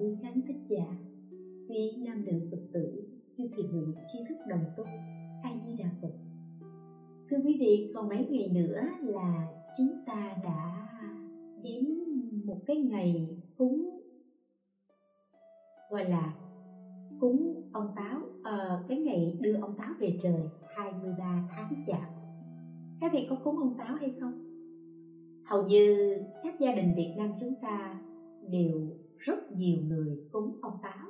quý khán thích giả. Quý nam nữ phật tử chưa thiện hưởng tri thức đồng tu a di đà phật. Thưa quý vị còn mấy ngày nữa là chúng ta đã đến một cái ngày cúng gọi là cúng ông táo à, cái ngày đưa ông táo về trời 23 tháng chạp các vị có cúng ông táo hay không? Hầu như các gia đình việt nam chúng ta đều rất nhiều người cúng ông táo.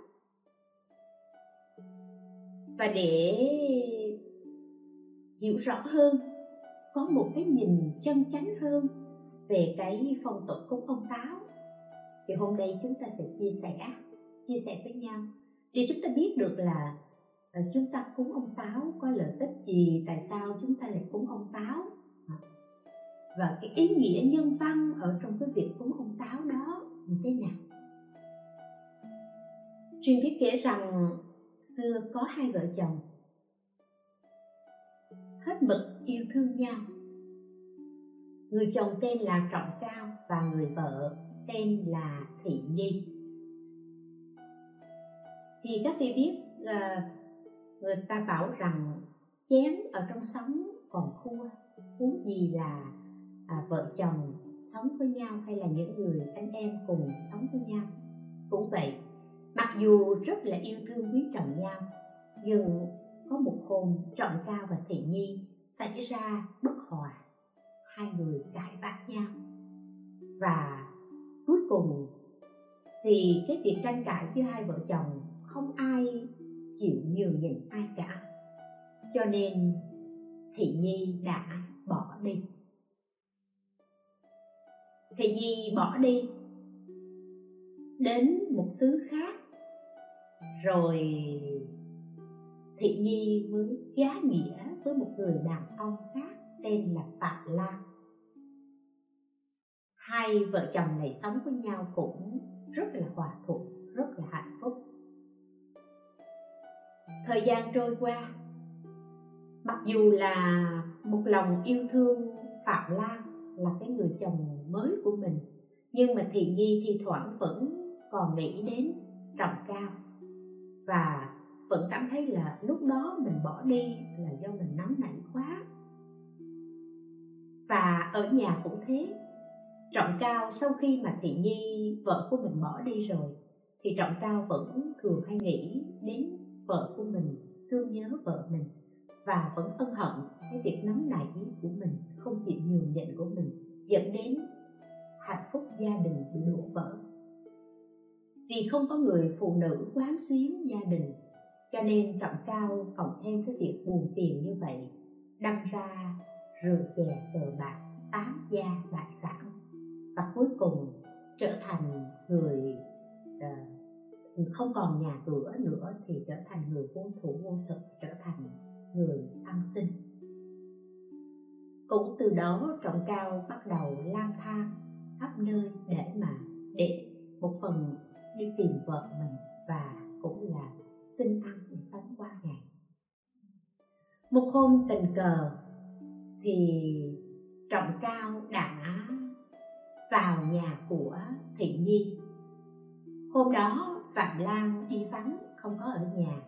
Và để hiểu rõ hơn, có một cái nhìn chân chánh hơn về cái phong tục cúng ông táo, thì hôm nay chúng ta sẽ chia sẻ chia sẻ với nhau. Để chúng ta biết được là ờ, chúng ta cúng ông táo có lợi ích gì, tại sao chúng ta lại cúng ông táo? Và cái ý nghĩa nhân văn ở trong cái việc cúng ông táo đó như thế nào? Truyền thuyết kể rằng xưa có hai vợ chồng. Hết mực yêu thương nhau. Người chồng tên là trọng cao và người vợ tên là thị nhi. Thì các vị biết là người ta bảo rằng chén ở trong sóng còn khua huống gì là à, vợ chồng sống với nhau hay là những người anh em cùng sống với nhau. Cũng vậy mặc dù rất là yêu thương quý trọng nhau, nhưng có một hôm trọng cao và thị nhi xảy ra bất hòa. Hai người cãi vã nhau. Và cuối cùng thì cái việc tranh cãi giữa hai vợ chồng không ai chịu nhường nhịn ai cả. Cho nên thị nhi đã bỏ đi. Thị nhi bỏ đi đến một xứ khác rồi thị nhi mới giá nghĩa với một người đàn ông khác tên là phạm lan. Hai vợ chồng này sống với nhau cũng rất là hòa thuận, rất là hạnh phúc. Thời gian trôi qua, mặc dù là một lòng yêu thương phạm lan là cái người chồng mới của mình, nhưng mà thị nhi thi thoảng vẫn còn nghĩ đến trọng cao và vẫn cảm thấy là lúc đó mình bỏ đi là do mình nóng nảy quá. Và ở nhà cũng thế. Trọng cao sau khi mà thị nhi, vợ của mình bỏ đi rồi, thì trọng cao vẫn thường hay nghĩ đến vợ của mình, thương nhớ vợ mình và vẫn ân hận cái việc nóng nảy của mình, không chịu nhường nhịn của mình, dẫn đến hạnh phúc gia đình bị đổ vỡ vì không có người phụ nữ quán xuyến gia đình cho nên trọng cao cộng thêm cái việc buồn phiền như vậy đâm ra rượu chè cờ bạc tám gia bại sản và cuối cùng trở thành người uh, không còn nhà cửa nữa thì trở thành người vô thủ vô thực trở thành người ăn xin. Cũng từ đó trọng cao bắt đầu lang thang khắp nơi để mà để một phần đi tìm vợ mình và cũng là xin ăn để sống qua ngày. Một hôm tình cờ thì trọng cao đã vào nhà của thị nhi. Hôm đó phạm lan đi vắng không có ở nhà.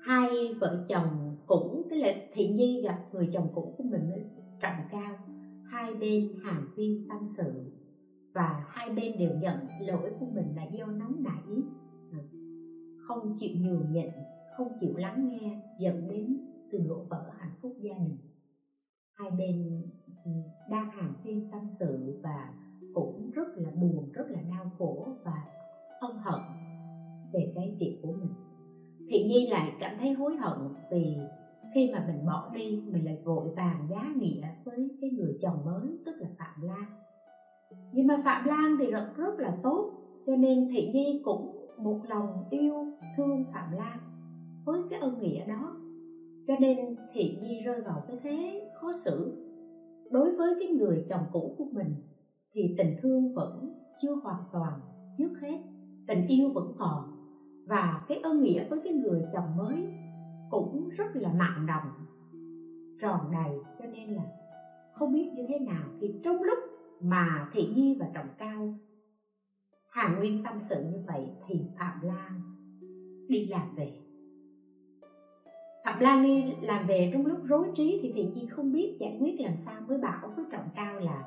Hai vợ chồng cũ, tức là thị nhi gặp người chồng cũ của mình trọng cao hai bên hàn huyên tâm sự và hai bên đều nhận lỗi của mình là do nóng nảy không chịu nhường nhịn, không chịu lắng nghe dẫn đến sự đổ vỡ hạnh phúc gia đình. Hai bên ừ, đang hàn huyên tâm sự và cũng rất là buồn, rất là đau khổ và ân hận về cái việc của mình. Thì nhi lại cảm thấy hối hận vì khi mà mình bỏ đi, mình lại vội vàng giá nghĩa với cái người chồng mới, tức là phạm lan nhưng mà phạm lan thì rất rất là tốt, cho nên thị nhi cũng một lòng yêu thương phạm lan với cái ân nghĩa đó. Cho nên thị nhi rơi vào cái thế khó xử. Đối với cái người chồng cũ của mình thì tình thương vẫn chưa hoàn toàn dứt hết, tình yêu vẫn còn. Và cái ân nghĩa với cái người chồng mới cũng rất là mặn đồng tròn đầy. Cho nên là không biết như thế nào thì trong lúc mà thị nhi và trọng cao. Hà nguyên tâm sự như vậy thì phạm lan đi làm về. Phạm lan đi làm về trong lúc rối trí thì thị nhi không biết giải quyết làm sao mới bảo với trọng cao là,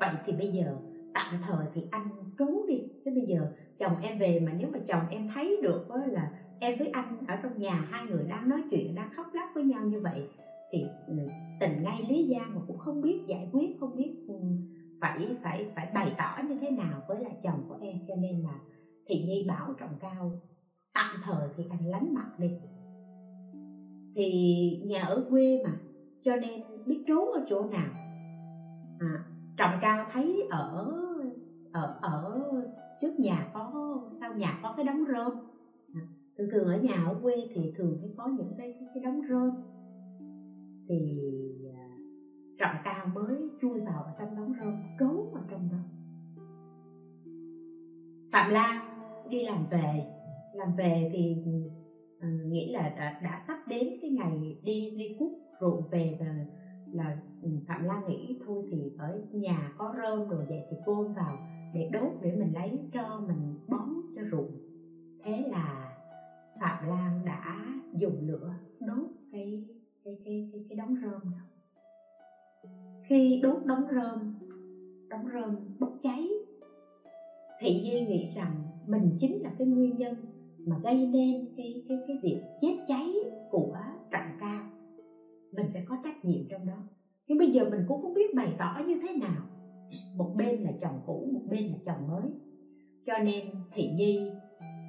vậy thì bây giờ tạm thời thì anh trốn đi, chứ bây giờ chồng em về mà nếu mà chồng em thấy được là em với anh ở trong nhà hai người đang nói chuyện, đang khóc lóc với nhau như vậy, thì ừ, tình ngay lý gian mà cũng không biết giải quyết, không biết ừ, phải phải phải bày tỏ như thế nào với lại chồng của em. Cho nên là thì nhi bảo trọng cao tạm thời thì anh lánh mặt đi. Thì nhà ở quê mà cho nên biết trốn ở chỗ nào? À, trọng cao thấy ở ở ở trước nhà có sau nhà có cái đống rơm. À, thường thường ở nhà ở quê thì thường hay có những cái cái, cái đống rơm. Thì trọng cao mới chui vào ở trong đống rơm trốn vào trong đó. Phạm lan đi làm về làm về thì à, nghĩ là đã, đã sắp đến cái ngày đi đi cút ruộng về và là ừ, phạm lan nghĩ thôi thì ở nhà có rơm rồi vậy thì cô vào để đốt để mình lấy cho mình bón cho ruộng. Thế là phạm lan đã dùng lửa đốt cái cái cái cái, cái đống rơm đó khi đốt đống rơm đống rơm bốc cháy thị di nghĩ rằng mình chính là cái nguyên nhân mà gây nên cái cái cái việc chết cháy của trọng cao mình phải có trách nhiệm trong đó. Nhưng bây giờ mình cũng không biết bày tỏ như thế nào. Một bên là chồng cũ, một bên là chồng mới. Cho nên thị nhi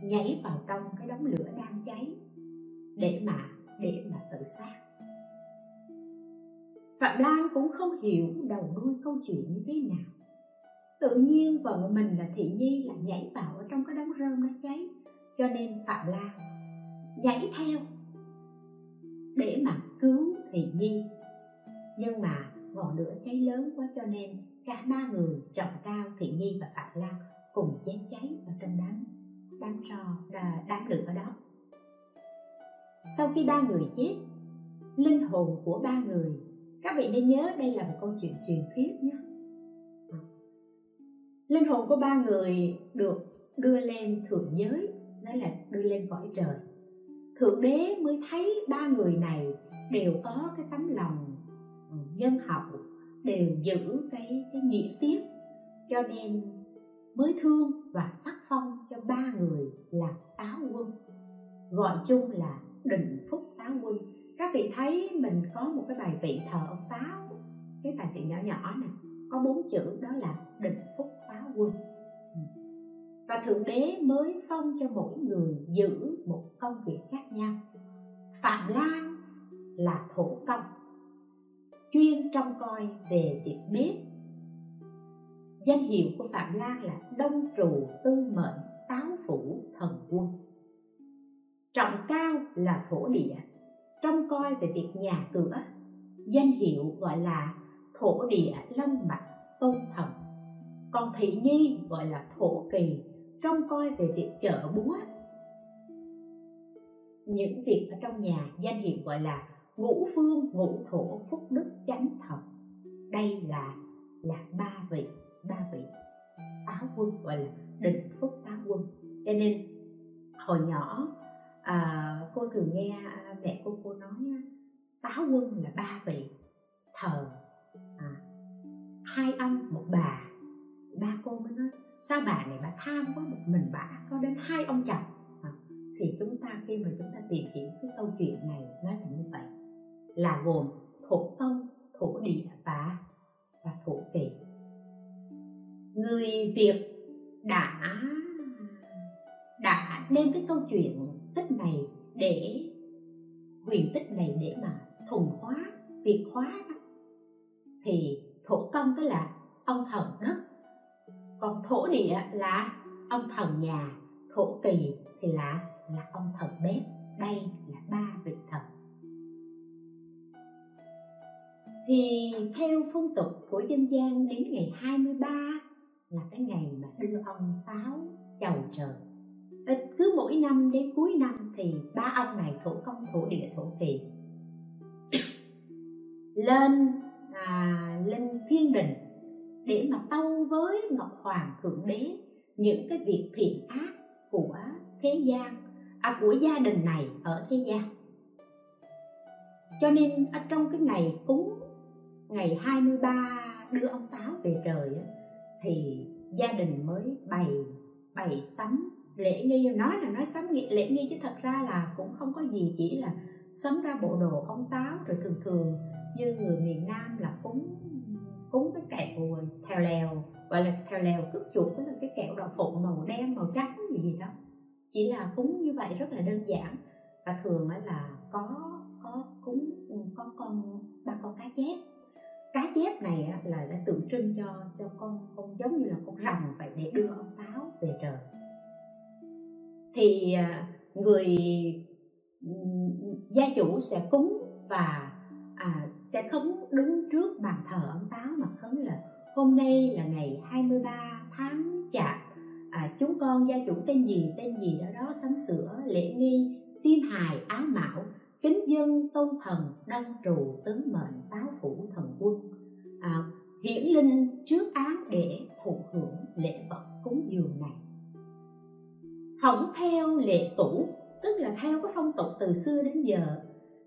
nhảy vào trong cái đống lửa đang cháy để mà để mà tự sát phạm lan cũng không hiểu đầu đuôi câu chuyện như thế nào. Tự nhiên vợ mình là thị nhi lại nhảy vào ở trong cái đống rơm nó cháy, cho nên phạm lan nhảy theo để mà cứu thị nhi. Nhưng mà ngọn lửa cháy lớn quá cho nên cả ba người trọng cao thị nhi và phạm lan cùng chết cháy ở trong đám đám trò à, đám lửa đó. Sau khi ba người chết, linh hồn của ba người các vị nên nhớ đây là một câu chuyện truyền thuyết nhé. Linh hồn của ba người được đưa lên thượng giới đó là đưa lên cõi trời. Thượng đế mới thấy ba người này đều có cái tấm lòng ừ, nhân hậu, đều giữ cái cái nghĩa tiết. Cho nên mới thương và sắc phong cho ba người là táo quân, gọi chung là định phúc táo quân các vị thấy mình có một cái bài vị thờ ông táo cái bài vị nhỏ nhỏ này có bốn chữ, đó là định phúc táo quân. Ừ. Và thượng đế mới phong cho mỗi người giữ một công việc khác nhau. Phạm lan là thổ công, chuyên trông coi về việc bếp. Danh hiệu của phạm lan là đông trù tư mệnh táo phủ thần quân. Trọng cao là thổ địa trông coi về việc nhà cửa, danh hiệu gọi là thổ địa lâm mạch tôn thần. Còn thị nhi gọi là thổ kỳ, trông coi về việc chợ búa. Những việc ở trong nhà danh hiệu gọi là ngũ phương ngũ thổ phúc đức chánh thần. Đây là là ba vị ba vị áo quân gọi là định phúc áo quân. Cho nên, hồi nhỏ à, cô thường nghe à, mẹ cô cô nói táo quân là ba vị thờ à, hai ông một bà. Ba cô mới nói sao bà này bà tham quá một mình bà có đến hai ông chồng? À, thì chúng ta khi mà chúng ta tìm hiểu cái câu chuyện này nó là như vậy. Là gồm thổ tông thổ địa và và thổ kỳ người việt đã đã đem cái câu chuyện tích này để huyền tích này để mà thùng hóa, việt hóa đó. Thì thổ công tức là ông thần đất. Còn thổ địa là ông thần nhà, thổ kỳ thì là là ông thần bếp. Đây là ba vị thần. Thì theo phong tục của dân gian đến ngày 23 là cái ngày mà đưa ông táo chầu trời. Ờ, cứ mỗi năm đến cuối năm thì ba ông này thổ công thổ địa thổ kỳ. Lên à, lên thiên đình để mà tâu với ngọc hoàng thượng đế những cái việc thiện ác của thế gian à, của gia đình này ở thế gian. Cho nên ở trong cái ngày cúng ngày 23 đưa ông táo về trời thì gia đình mới bày bày sắm lễ nghi, nói là nói sắm lễ nghi chứ thật ra là cũng không có gì, chỉ là sắm ra bộ đồ ông táo, rồi thường thường như người miền nam là cúng cúng cái kẹo theo lèo, gọi là theo lèo cướp chuột với cái kẹo đậu phụng màu đen, màu trắng gì gì đó. Chỉ là cúng như vậy rất là đơn giản. Và thường là có có cúng, có con, ba con cá chép. Cá chép này là đã tượng trưng cho cho con con giống như là con rồng vậy để đưa ông táo về trời thì à, người gia chủ sẽ cúng và à, sẽ khấn đứng trước bàn thờ ông táo mà khấn là hôm nay là ngày 23 tháng chạp. À, chúng con gia chủ tên gì tên gì đó đó sắm sửa lễ nghi xin hài áo mão kính dân tôn thần đăng trù tấn mệnh táo phủ thần quân. À, hiển linh trước án để thụ hưởng lễ vật cúng dường này phỏng theo lệ cũ tức là theo cái phong tục từ xưa đến giờ.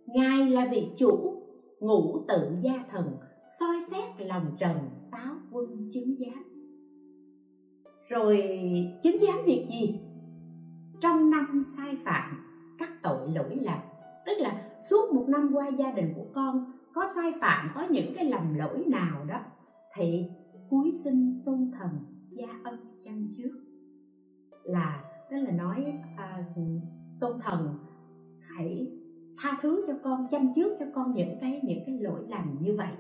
Ngài là vị chủ, ngũ tự gia thần, soi xét lòng trần táo quân chứng giám. Rồi chứng giám việc gì? Trong năm sai phạm, các tội lỗi lầm. Tức là suốt một năm qua gia đình của con có sai phạm, có những cái lầm lỗi nào đó, thì cuối sinh tôn thần gia ân chăm trước? Là tức là nói à, tôn thần hãy tha thứ cho con chăm trước cho con những cái những cái lỗi lầm như vậy.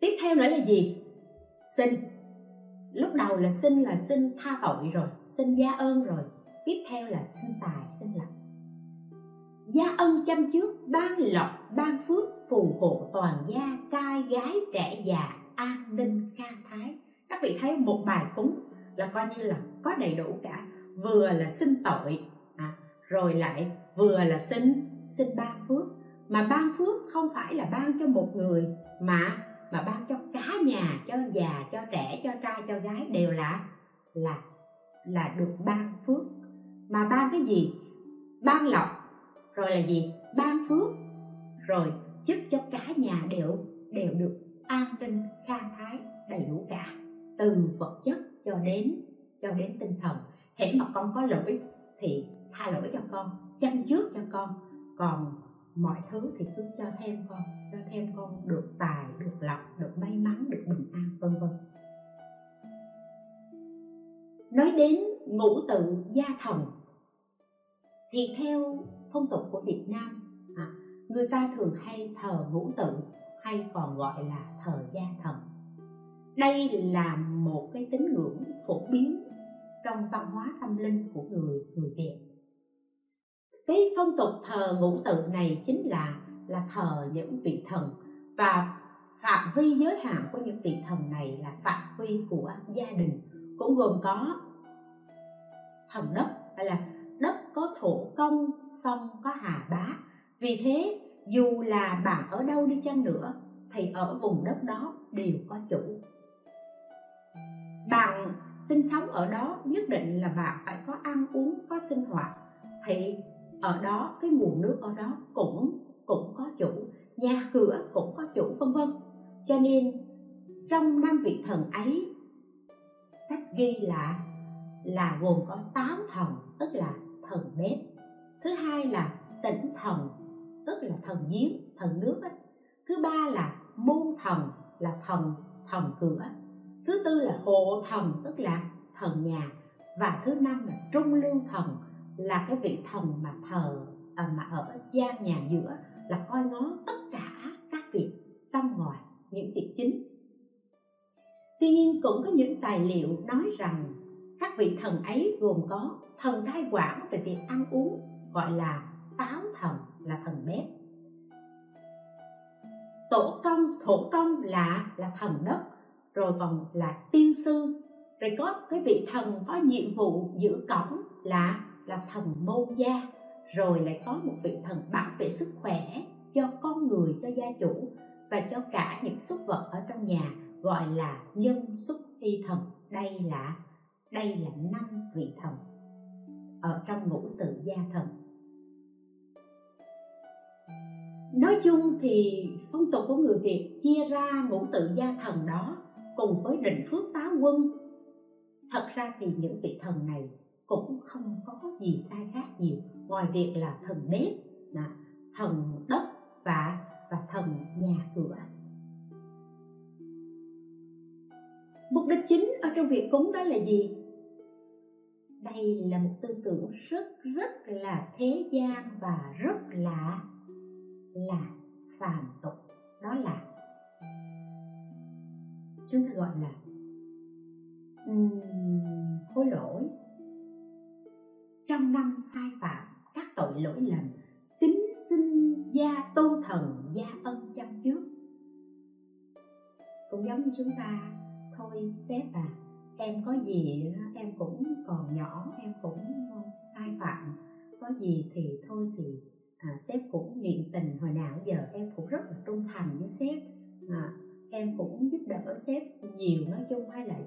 Tiếp theo nữa là gì? Xin. Lúc đầu là xin là xin tha tội rồi xin gia ơn rồi. Tiếp theo là xin tài xin lộc. Gia ân chăm trước ban lộc ban phước phù hộ toàn gia trai gái trẻ già an ninh khang thái. Các vị thấy một bài cúng là coi như là có đầy đủ cả. Vừa là xin tội à, rồi lại vừa là xin xin ban phước. Mà ban phước không phải là ban cho một người mà mà ban cho cả nhà cho già cho trẻ cho trai cho gái đều là là là được ban phước. Mà ban cái gì? Ban lộc rồi là gì? Ban phước rồi giúp cho cả nhà đều đều được an ninh khang thái đầy đủ cả từ vật chất cho đến cho đến tinh thần. Hễ mà con có lỗi thì tha lỗi cho con chăm trước cho con. Còn mọi thứ thì cứ cho thêm con cho thêm con được tài được lộc được may mắn được bình an vân vân. Nói đến ngũ tự gia thần thì theo phong tục của Việt Nam à, người ta thường hay thờ ngũ tự hay còn gọi là thờ gia thần. Đây là một cái tín ngưỡng phổ biến trong văn hóa tâm linh của người người Việt. Cái phong tục thờ ngũ tự này chính là là thờ những vị thần và phạm vi giới hạn của những vị thần này là phạm vi của gia đình, cũng gồm có thần đất, hay là đất có thổ công, sông có hà bá. Vì thế, dù là bạn ở đâu đi chăng nữa, thì ở vùng đất đó đều có chủ bạn sinh sống ở đó nhất định là bạn phải có ăn uống, có sinh hoạt. Thì ở đó, cái nguồn nước ở đó cũng cũng có chủ, nhà cửa cũng có chủ, vân vân. Cho nên, trong năm vị thần ấy, sách ghi là là gồm có tám thần, tức là thần bếp thứ hai là tỉnh thần, tức là thần giếng, thần nước ấy. thứ ba là môn thần, là thần thần cửa thứ tư là hộ thần tức là thần nhà. Và thứ năm là trung lương thần là cái vị thần mà thờ à, mà ở gian nhà giữa là coi ngó tất cả các việc trong ngoài những việc chính. Tuy nhiên cũng có những tài liệu nói rằng các vị thần ấy gồm có thần cai quản về việc ăn uống gọi là táo thần là thần bếp. Tổ công thổ công là là thần đất rồi còn là tiên sư. Rồi có cái vị thần có nhiệm vụ giữ cổng là là thần môn gia. Rồi lại có một vị thần bảo vệ sức khỏe cho con người, cho gia chủ và cho cả những súc vật ở trong nhà, gọi là nhân xúc y thần. Đây là đây là năm vị thần ở trong ngũ tự gia thần. Nói chung thì phong tục của người việt chia ra ngũ tự gia thần đó cùng với định phước tá quân. Thật ra thì những vị thần này cũng không có gì sai khác nhiều, ngoài việc là thần bếp thần đất và và thần nhà cửa. Mục đích chính ở trong việc cúng đó là gì? Đây là một tư tưởng rất rất là thế gian và rất là là phàm tục. Đó là chúng ta gọi là um, hối lỗi. Trong năm sai phạm các tội lỗi lầm tính sinh gia tôn thần gia ân chăm trước. Cũng giống như chúng ta thôi sếp à em có gì em cũng còn nhỏ em cũng ờ, sai phạm. Có gì thì thôi thì à, sếp cũng niệm tình. Hồi nào giờ em cũng rất là trung thành với sếp à, em cũng giúp đỡ sếp nhiều, nói chung hay là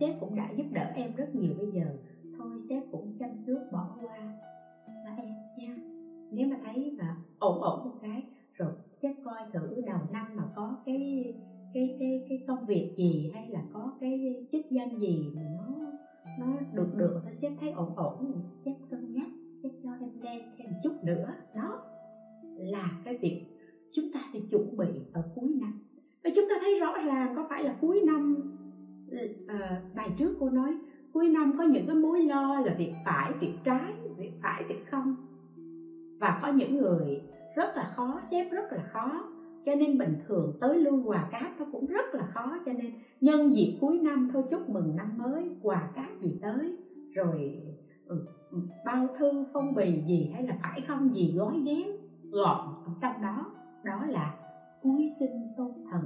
sếp cũng đã giúp đỡ em rất nhiều bây giờ. Thôi sếp cũng chăm trước bỏ qua và em nha. Nếu mà thấy mà ổn ổn một cái, rồi sếp coi thử đầu năm mà có cái cái cái cái công việc gì hay là có cái chức danh gì mà nó nó được được thôi sếp thấy ổn ổn sếp cân nhắc, sếp cho em lên thêm chút nữa. Đó là cái việc chúng ta phải chuẩn bị ở cuối năm và chúng ta thấy rõ ràng có phải là cuối năm à, bài trước cô nói cuối năm có những cái mối lo là việc phải việc trái việc phải việc không? Và có những người rất là khó xếp rất là khó cho nên bình thường tới lui quà cáp nó cũng rất là khó cho nên nhân dịp cuối năm thôi chúc mừng năm mới quà cáp gì tới rồi ừ, ừ bao thư phong bì gì hay là phải không gì gói ghém gọn trong đó. Đó là cuối sinh tôn thần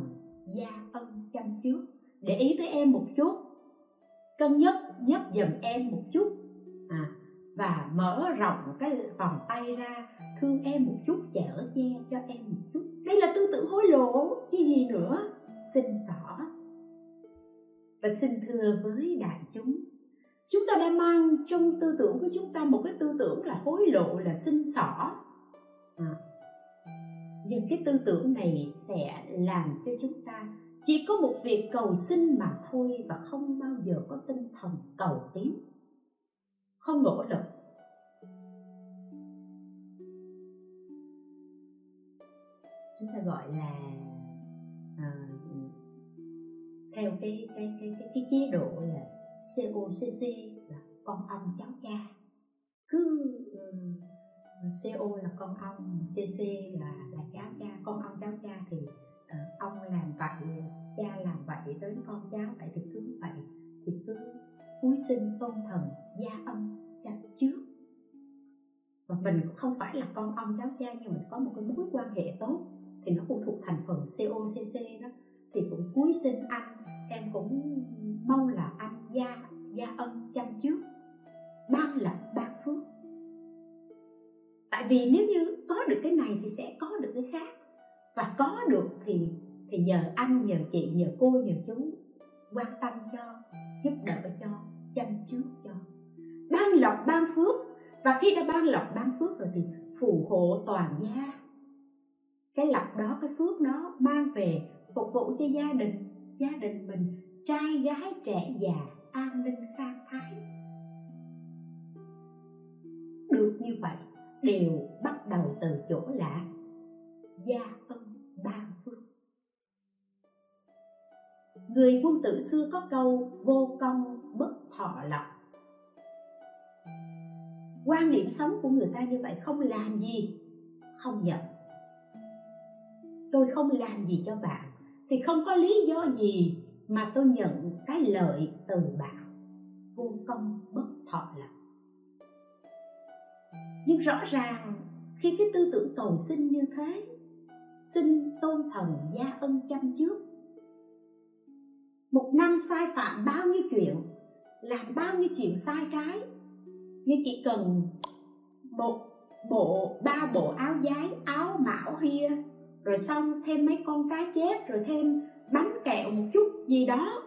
gia ân chăm trước. Để ý tới em một chút. Cân nhắc nhấp dùm em một chút. À, và mở rộng cái vòng tay ra thương em một chút chở che cho em một chút. Đây là tư tưởng hối lộ chứ gì nữa. Xin xỏ. Và xin thưa với đại chúng chúng ta đã mang trong tư tưởng của chúng ta một cái tư tưởng là hối lộ là xin xỏ. À, nhưng cái tư tưởng này sẽ làm cho chúng ta chỉ có một việc cầu xin mà thôi và không bao giờ có tinh thần cầu tiến. Không nỗ lực. Chúng ta gọi là à, theo cái cái cái cái cái chế độ là COCC là con ông cháu cha. Cứ um, CO là con ông CC là là cháu cha. Con ông cháu cha thì uh, ông làm vậy cha làm vậy đến con cháu vậy thì cứ vậy thì cứ cúi sinh tôn thần gia âm cha trước. Và mình cũng không phải là con ông cháu cha nhưng mình có một cái mối quan hệ tốt thì nó phụ thuộc thành phần COCC đó. Thì cũng cúi sinh anh em cũng mong là anh gia gia ân chăm trước. Ban lập ban phước tại vì nếu như có được cái này thì sẽ có được cái khác. Và có được thì thì nhờ anh, nhờ chị, nhờ cô, nhờ chú quan tâm cho, giúp đỡ cho, chăm trước cho. Ban lộc ban phước. Và khi đã ban lộc ban phước rồi thì phù hộ toàn gia. Cái lộc đó, cái phước đó mang về phục vụ cho gia đình gia đình mình, trai gái trẻ già, an ninh khang thái. Được như vậy đều bắt đầu từ chỗ lạ. Gia ân ban phước người quân tử xưa có câu, vô công bất thọ lộc. Quan niệm sống của người ta như vậy không làm gì, không nhận. Tôi không làm gì cho bạn thì không có lý do gì mà tôi nhận cái lợi từ bạn. Vô công bất thọ lộc nhưng rõ ràng, khi cái tư tưởng cầu xin như thế, xin tôn thần gia ân chăm trước. Một năm sai phạm bao nhiêu chuyện, làm bao nhiêu chuyện sai trái, nhưng chỉ cần một bộ, ba bộ áo giấy, áo mão hia, rồi xong thêm mấy con cá chép, rồi thêm bánh kẹo một chút gì đó,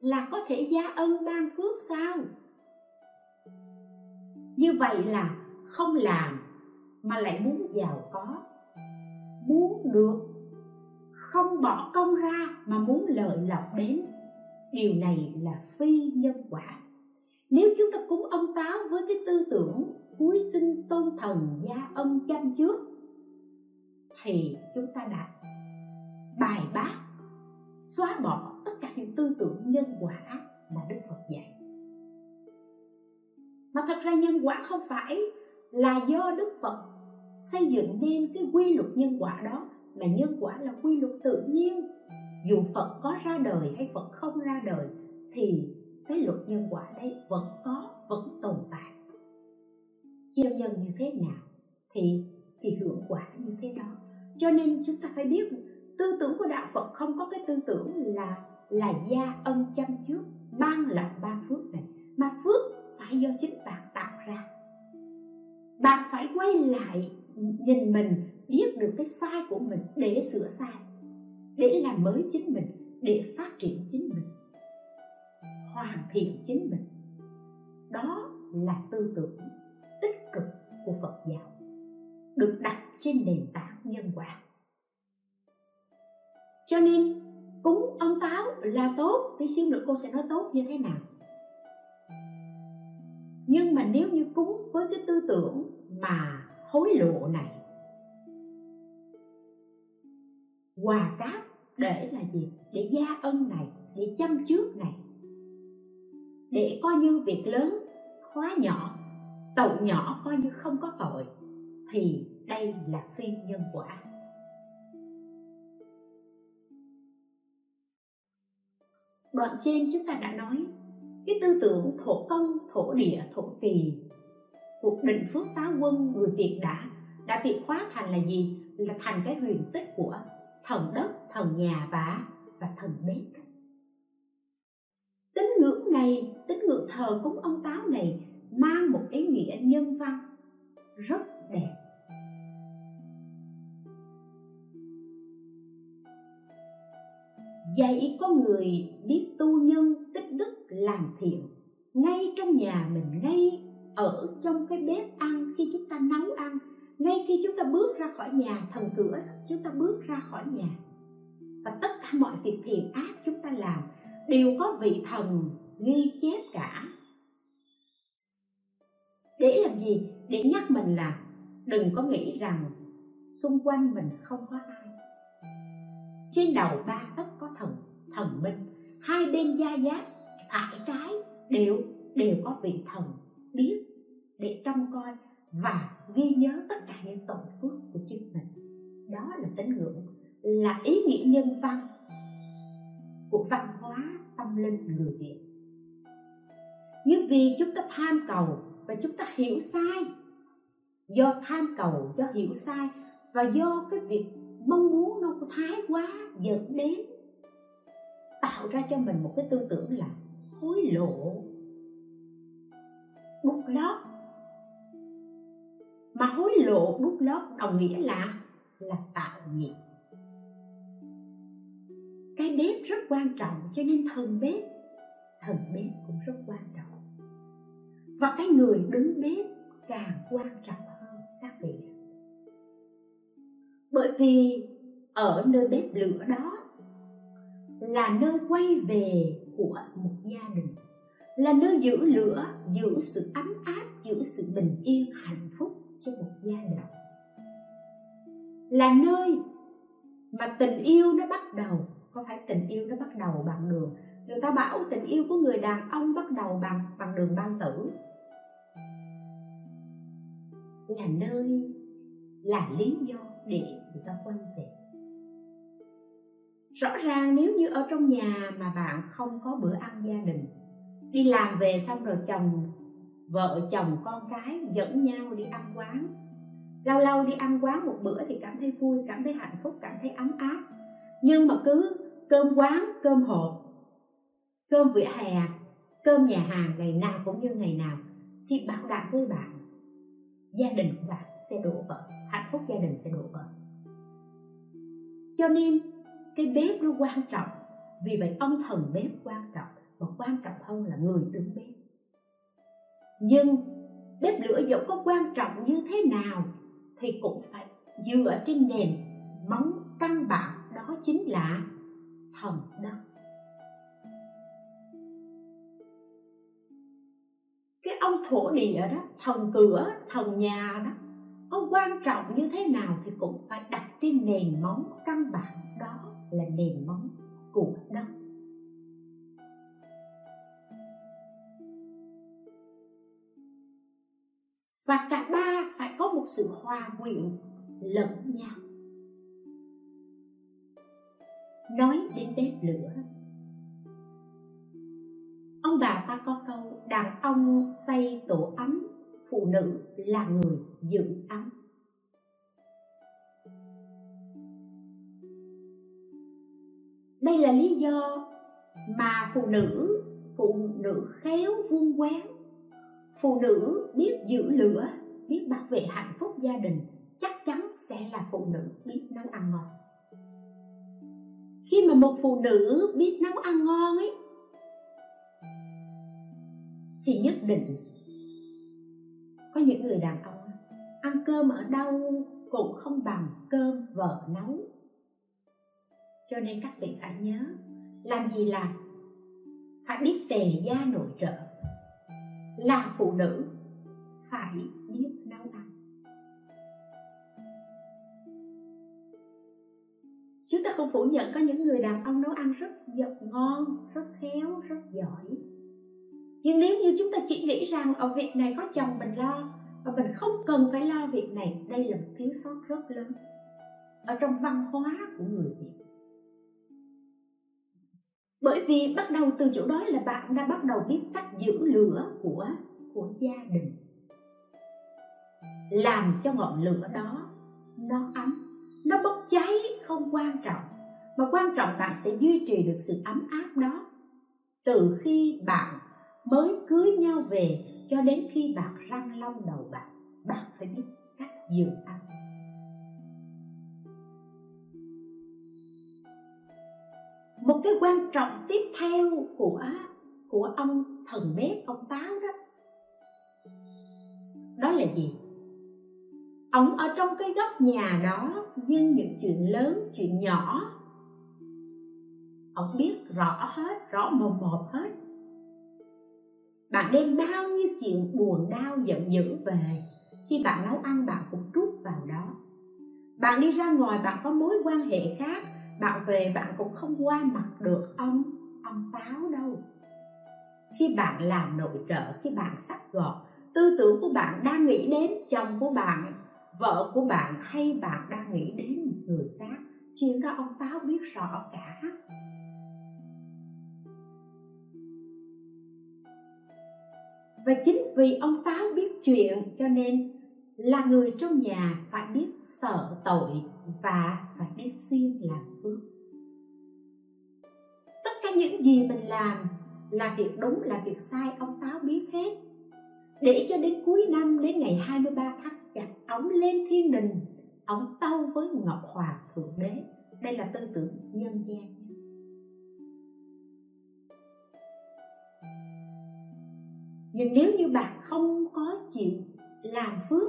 là có thể gia ân ban phước sao? Như vậy là không làm mà lại muốn giàu có. Muốn được không bỏ công ra mà muốn lợi lộc đến. Điều này là phi nhân quả. Nếu chúng ta cúng ông táo với cái tư tưởng cuối sinh tôn thần gia ân chăm trước, thì chúng ta đã bài bác, xóa bỏ tất cả những tư tưởng nhân quả mà đức phật dạy. Mà thật ra nhân quả không phải là do đức phật xây dựng nên cái quy luật nhân quả đó. Mà nhân quả là quy luật tự nhiên. Dù phật có ra đời hay phật không ra đời, thì cái luật nhân quả đấy vẫn có, vẫn tồn tại. Gieo nhân như thế nào, thì thì hưởng quả như thế đó. Cho nên chúng ta phải biết, tư tưởng của đạo phật không có cái tư tưởng là là gia ân chăm trước, ban lộc ban phước này. Mà phước phải do chính bạn bạn phải quay lại nhìn mình, biết được cái sai của mình để sửa sai, để làm mới chính mình, để phát triển chính mình, hoàn thiện chính mình. Đó là tư tưởng tích cực của phật giáo, được đặt trên nền tảng nhân quả. Cho nên, cúng ông táo là tốt, tí xíu nữa cô sẽ nói tốt như thế nào? Nhưng mà nếu như cúng với cái tư tưởng mà hối lộ này, quà cáp để là gì? Để gia ân này, để chăm trước này, để coi như việc lớn khóa nhỏ, tội nhỏ coi như không có tội, thì đây là phi nhân quả. Đoạn trên chúng ta đã nói cái tư tưởng thổ công thổ địa, thổ kỳ cuộc định phước tá quân người việt đã đã bị hóa thành là gì? Là thành cái huyền tích của thần đất, thần nhà và và thần bếp tín ngưỡng này, tín ngưỡng thờ cúng ông táo này mang một ý nghĩa nhân văn rất đẹp. Dạy con người biết tu nhân tích đức làm thiện. Ngay trong nhà mình, ngay ở trong cái bếp ăn khi chúng ta nấu ăn, ngay khi chúng ta bước ra khỏi nhà, thần cửa, chúng ta bước ra khỏi nhà. Và tất cả mọi việc thiện ác chúng ta làm đều có vị thần ghi chép cả. Để làm gì? Để nhắc mình là đừng có nghĩ rằng xung quanh mình không có ai trên đầu ba tấc có thần thần minh. Hai bên da giáp phải trái đều đều có vị thần biết để trông coi và ghi nhớ tất cả những tội phước của chính mình. Đó là tín ngưỡng, là ý nghĩa nhân văn của văn hóa tâm linh người việt. Nhưng vì chúng ta tham cầu và chúng ta hiểu sai, do tham cầu do hiểu sai và do cái việc mong muốn nó thái quá dẫn đến, tạo ra cho mình một cái tư tưởng là hối lộ đút lót. Mà hối lộ đút lót đồng nghĩa là là tạo nghiệp. Cái bếp rất quan trọng cho nên thần bếp thần bếp cũng rất quan trọng. Và cái người đứng bếp càng quan trọng bởi vì ở nơi bếp lửa đó là nơi quay về của một gia đình, là nơi giữ lửa, giữ sự ấm áp, giữ sự bình yên, hạnh phúc cho một gia đình. Là nơi mà tình yêu nó bắt đầu, có phải tình yêu nó bắt đầu bằng đường? Người ta bảo tình yêu của người đàn ông bắt đầu bằng bằng đường ban tử. Là nơi là lý do để người ta quay về. Rõ ràng nếu như ở trong nhà mà bạn không có bữa ăn gia đình, đi làm về xong rồi chồng, vợ chồng con cái dẫn nhau đi ăn quán, lâu lâu đi ăn quán một bữa thì cảm thấy vui, cảm thấy hạnh phúc, cảm thấy ấm áp. Nhưng mà cứ cơm quán, cơm hộp, cơm vỉa hè, cơm nhà hàng ngày nào cũng như ngày nào thì bảo đảm với bạn, gia đình của bạn sẽ đổ vỡ phúc gia đình sẽ đổ vỡ. Cho nên, cái bếp nó quan trọng vì vậy ông thần bếp quan trọng và quan trọng hơn là người đứng bếp. Nhưng bếp lửa dẫu có quan trọng như thế nào thì cũng phải dựa trên nền móng căn bản, đó chính là thần đất. Cái ông thổ địa đó, thần cửa, thần nhà đó có quan trọng như thế nào thì cũng phải đặt trên nền móng căn bản đó là nền móng của đất. Và cả ba phải có một sự hòa quyện lẫn nhau. Nói đến bếp lửa, ông bà ta có câu, đàn ông xây tổ ấm phụ nữ là người giữ ấm. Đây là lý do mà phụ nữ phụ nữ khéo vuông quán phụ nữ biết giữ lửa, biết bảo vệ hạnh phúc gia đình, chắc chắn sẽ là phụ nữ biết nấu ăn ngon. Khi mà một phụ nữ biết nấu ăn ngon ấy, thì nhất định có những người đàn ông ăn cơm ở đâu cũng không bằng cơm vợ nấu. Cho nên các vị phải nhớ làm gì làm, phải biết tề gia nội trợ. Là phụ nữ phải biết nấu ăn. Chúng ta không phủ nhận có những người đàn ông nấu ăn rất giật ngon rất khéo rất giỏi nhưng nếu như chúng ta chỉ nghĩ rằng, ở việc này có chồng mình lo và mình không cần phải lo việc này, đây là một thiếu sót rất lớn ở trong văn hóa của người việt. Bởi vì bắt đầu từ chỗ đó là bạn đã bắt đầu biết cách giữ lửa của của gia đình. Làm cho ngọn lửa đó nó ấm, nó bốc cháy không quan trọng, mà quan trọng bạn sẽ duy trì được sự ấm áp đó từ khi bạn mới cưới nhau về, cho đến khi bạn răng long đầu bạn bạn phải biết cách giữ ăn. một cái quan trọng tiếp theo của của ông thần bếp, ông táo đó đó là gì ông ở trong cái góc nhà đó, nhưng những chuyện lớn, chuyện nhỏ, ông biết rõ hết, rõ mồm một hết bạn đem bao nhiêu chuyện buồn, đau, giận dữ về, khi bạn nấu ăn, bạn cũng trút vào đó. Bạn đi ra ngoài, bạn có mối quan hệ khác, bạn về, bạn cũng không qua mặt được ông ông táo đâu. Khi bạn làm nội trợ, khi bạn sắc gọt, tư tưởng của bạn đang nghĩ đến chồng của bạn, vợ của bạn hay bạn đang nghĩ đến một người khác, chuyện đó ông táo biết rõ cả. Và chính vì ông táo biết chuyện cho nên là người trong nhà phải biết sợ tội và phải biết siêng làm phước. Tất cả những gì mình làm là việc đúng, là việc sai, ông táo biết hết. Để cho đến cuối năm, đến ngày 23 tháng chặt ống lên thiên đình, ông tâu với ngọc hoàng thượng đế. Đây là tư tưởng nhân gian. Nhưng nếu như bạn không có chịu làm phước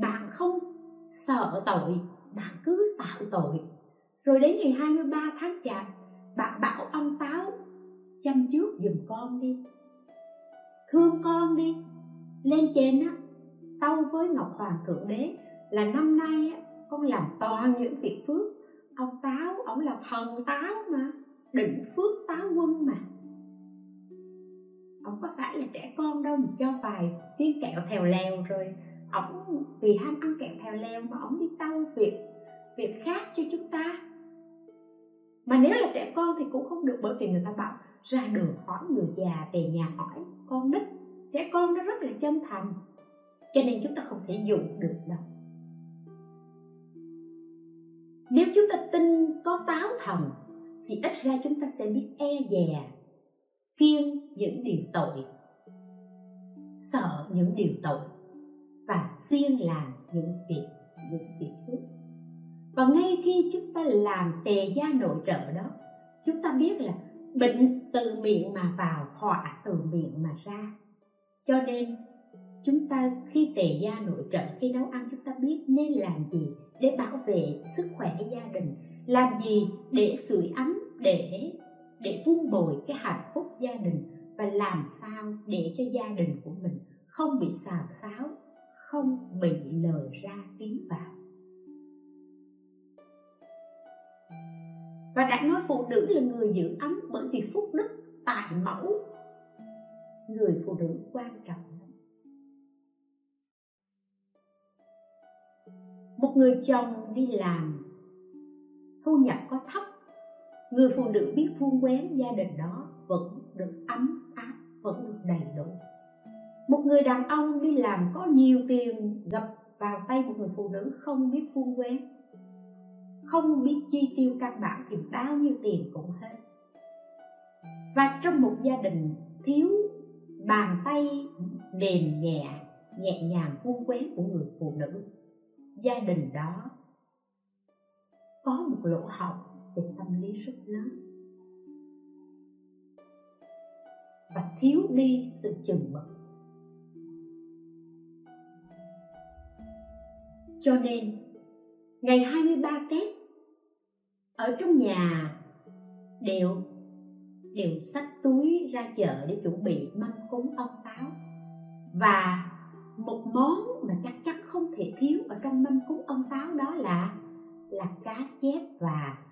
bạn không sợ tội bạn cứ tạo tội. Rồi đến ngày 23 tháng chạp bạn bảo ông táo chăm trước giùm con đi. Thương con đi. Lên trên á tâu với ngọc hoàng thượng đế là năm nay á, con làm toàn những việc phước. Ông táo ông là thần táo mà định phước táo quân mà ông có phải là trẻ con đâu mà cho vài viên kẹo thèo lèo rồi. Ổng vì ham ăn kẹo thèo lèo mà ổng đi tâu việc việc khác cho chúng ta. Mà nếu là trẻ con thì cũng không được, bởi vì người ta bảo ra đường hỏi người già, về nhà hỏi con nít. Trẻ con nó rất là chân thành, cho nên chúng ta không thể dùng được đâu. Nếu chúng ta tin có táo thần, thì ít ra chúng ta sẽ biết e dè kiêng những điều tội. Sợ những điều tội và siêng làm những việc những việc phước. Và ngay khi chúng ta làm tề gia nội trợ đó, chúng ta biết là bệnh từ miệng mà vào, họa từ miệng mà ra. Cho nên, chúng ta khi tề gia nội trợ, khi nấu ăn, chúng ta biết nên làm gì để bảo vệ sức khỏe gia đình, làm gì để sưởi ấm, để để vun bồi cái hạnh phúc gia đình và làm sao để cho gia đình của mình không bị xào xáo, không bị lời ra tiếng vào. Và đã nói phụ nữ là người giữ ấm bởi vì phúc đức, tài mẫu. Người phụ nữ quan trọng một người chồng đi làm, thu nhập có thấp người phụ nữ biết vuông quén gia đình đó vẫn được ấm áp, vẫn được đầy đủ. Một người đàn ông đi làm có nhiều tiền, gặp vào tay một người phụ nữ không biết vuông quén không biết chi tiêu căn bản thì bao nhiêu tiền cũng hết. Và trong một gia đình thiếu bàn tay mềm nhẹ nhẹ nhàng vuông quén của người phụ nữ, gia đình đó có một lỗ hổng về tâm lý rất lớn. Và thiếu đi sự chừng mực. Cho nên, ngày 23 Tết, ở trong nhà đều đều xách túi ra chợ để chuẩn bị mâm cúng ông táo. Và một món mà chắc chắn không thể thiếu ở trong mâm cúng ông táo đó là là cá chép và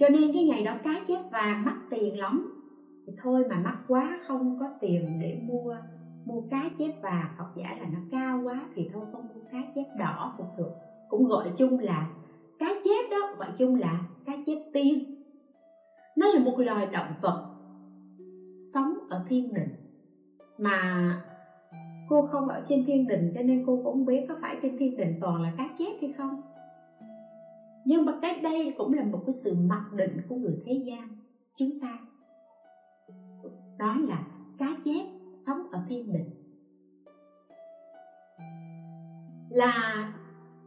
cho nên cái ngày đó cá chép vàng mắc tiền lắm. Thì thôi mà mắc quá, không có tiền để mua mua cá chép vàng. Hoặc giả là nó cao quá thì thôi không mua cá chép đỏ cũng được. Cũng gọi chung là cá chép đó, gọi chung là cá chép tiên. Nó là một loài động vật sống ở thiên đình. Mà cô không ở trên thiên đình cho nên cô cũng không biết có phải trên thiên đình toàn là cá chép hay không nhưng mà cái đây cũng là một cái sự mặc định của người thế gian, chúng ta đó là cá chép sống ở thiên đình là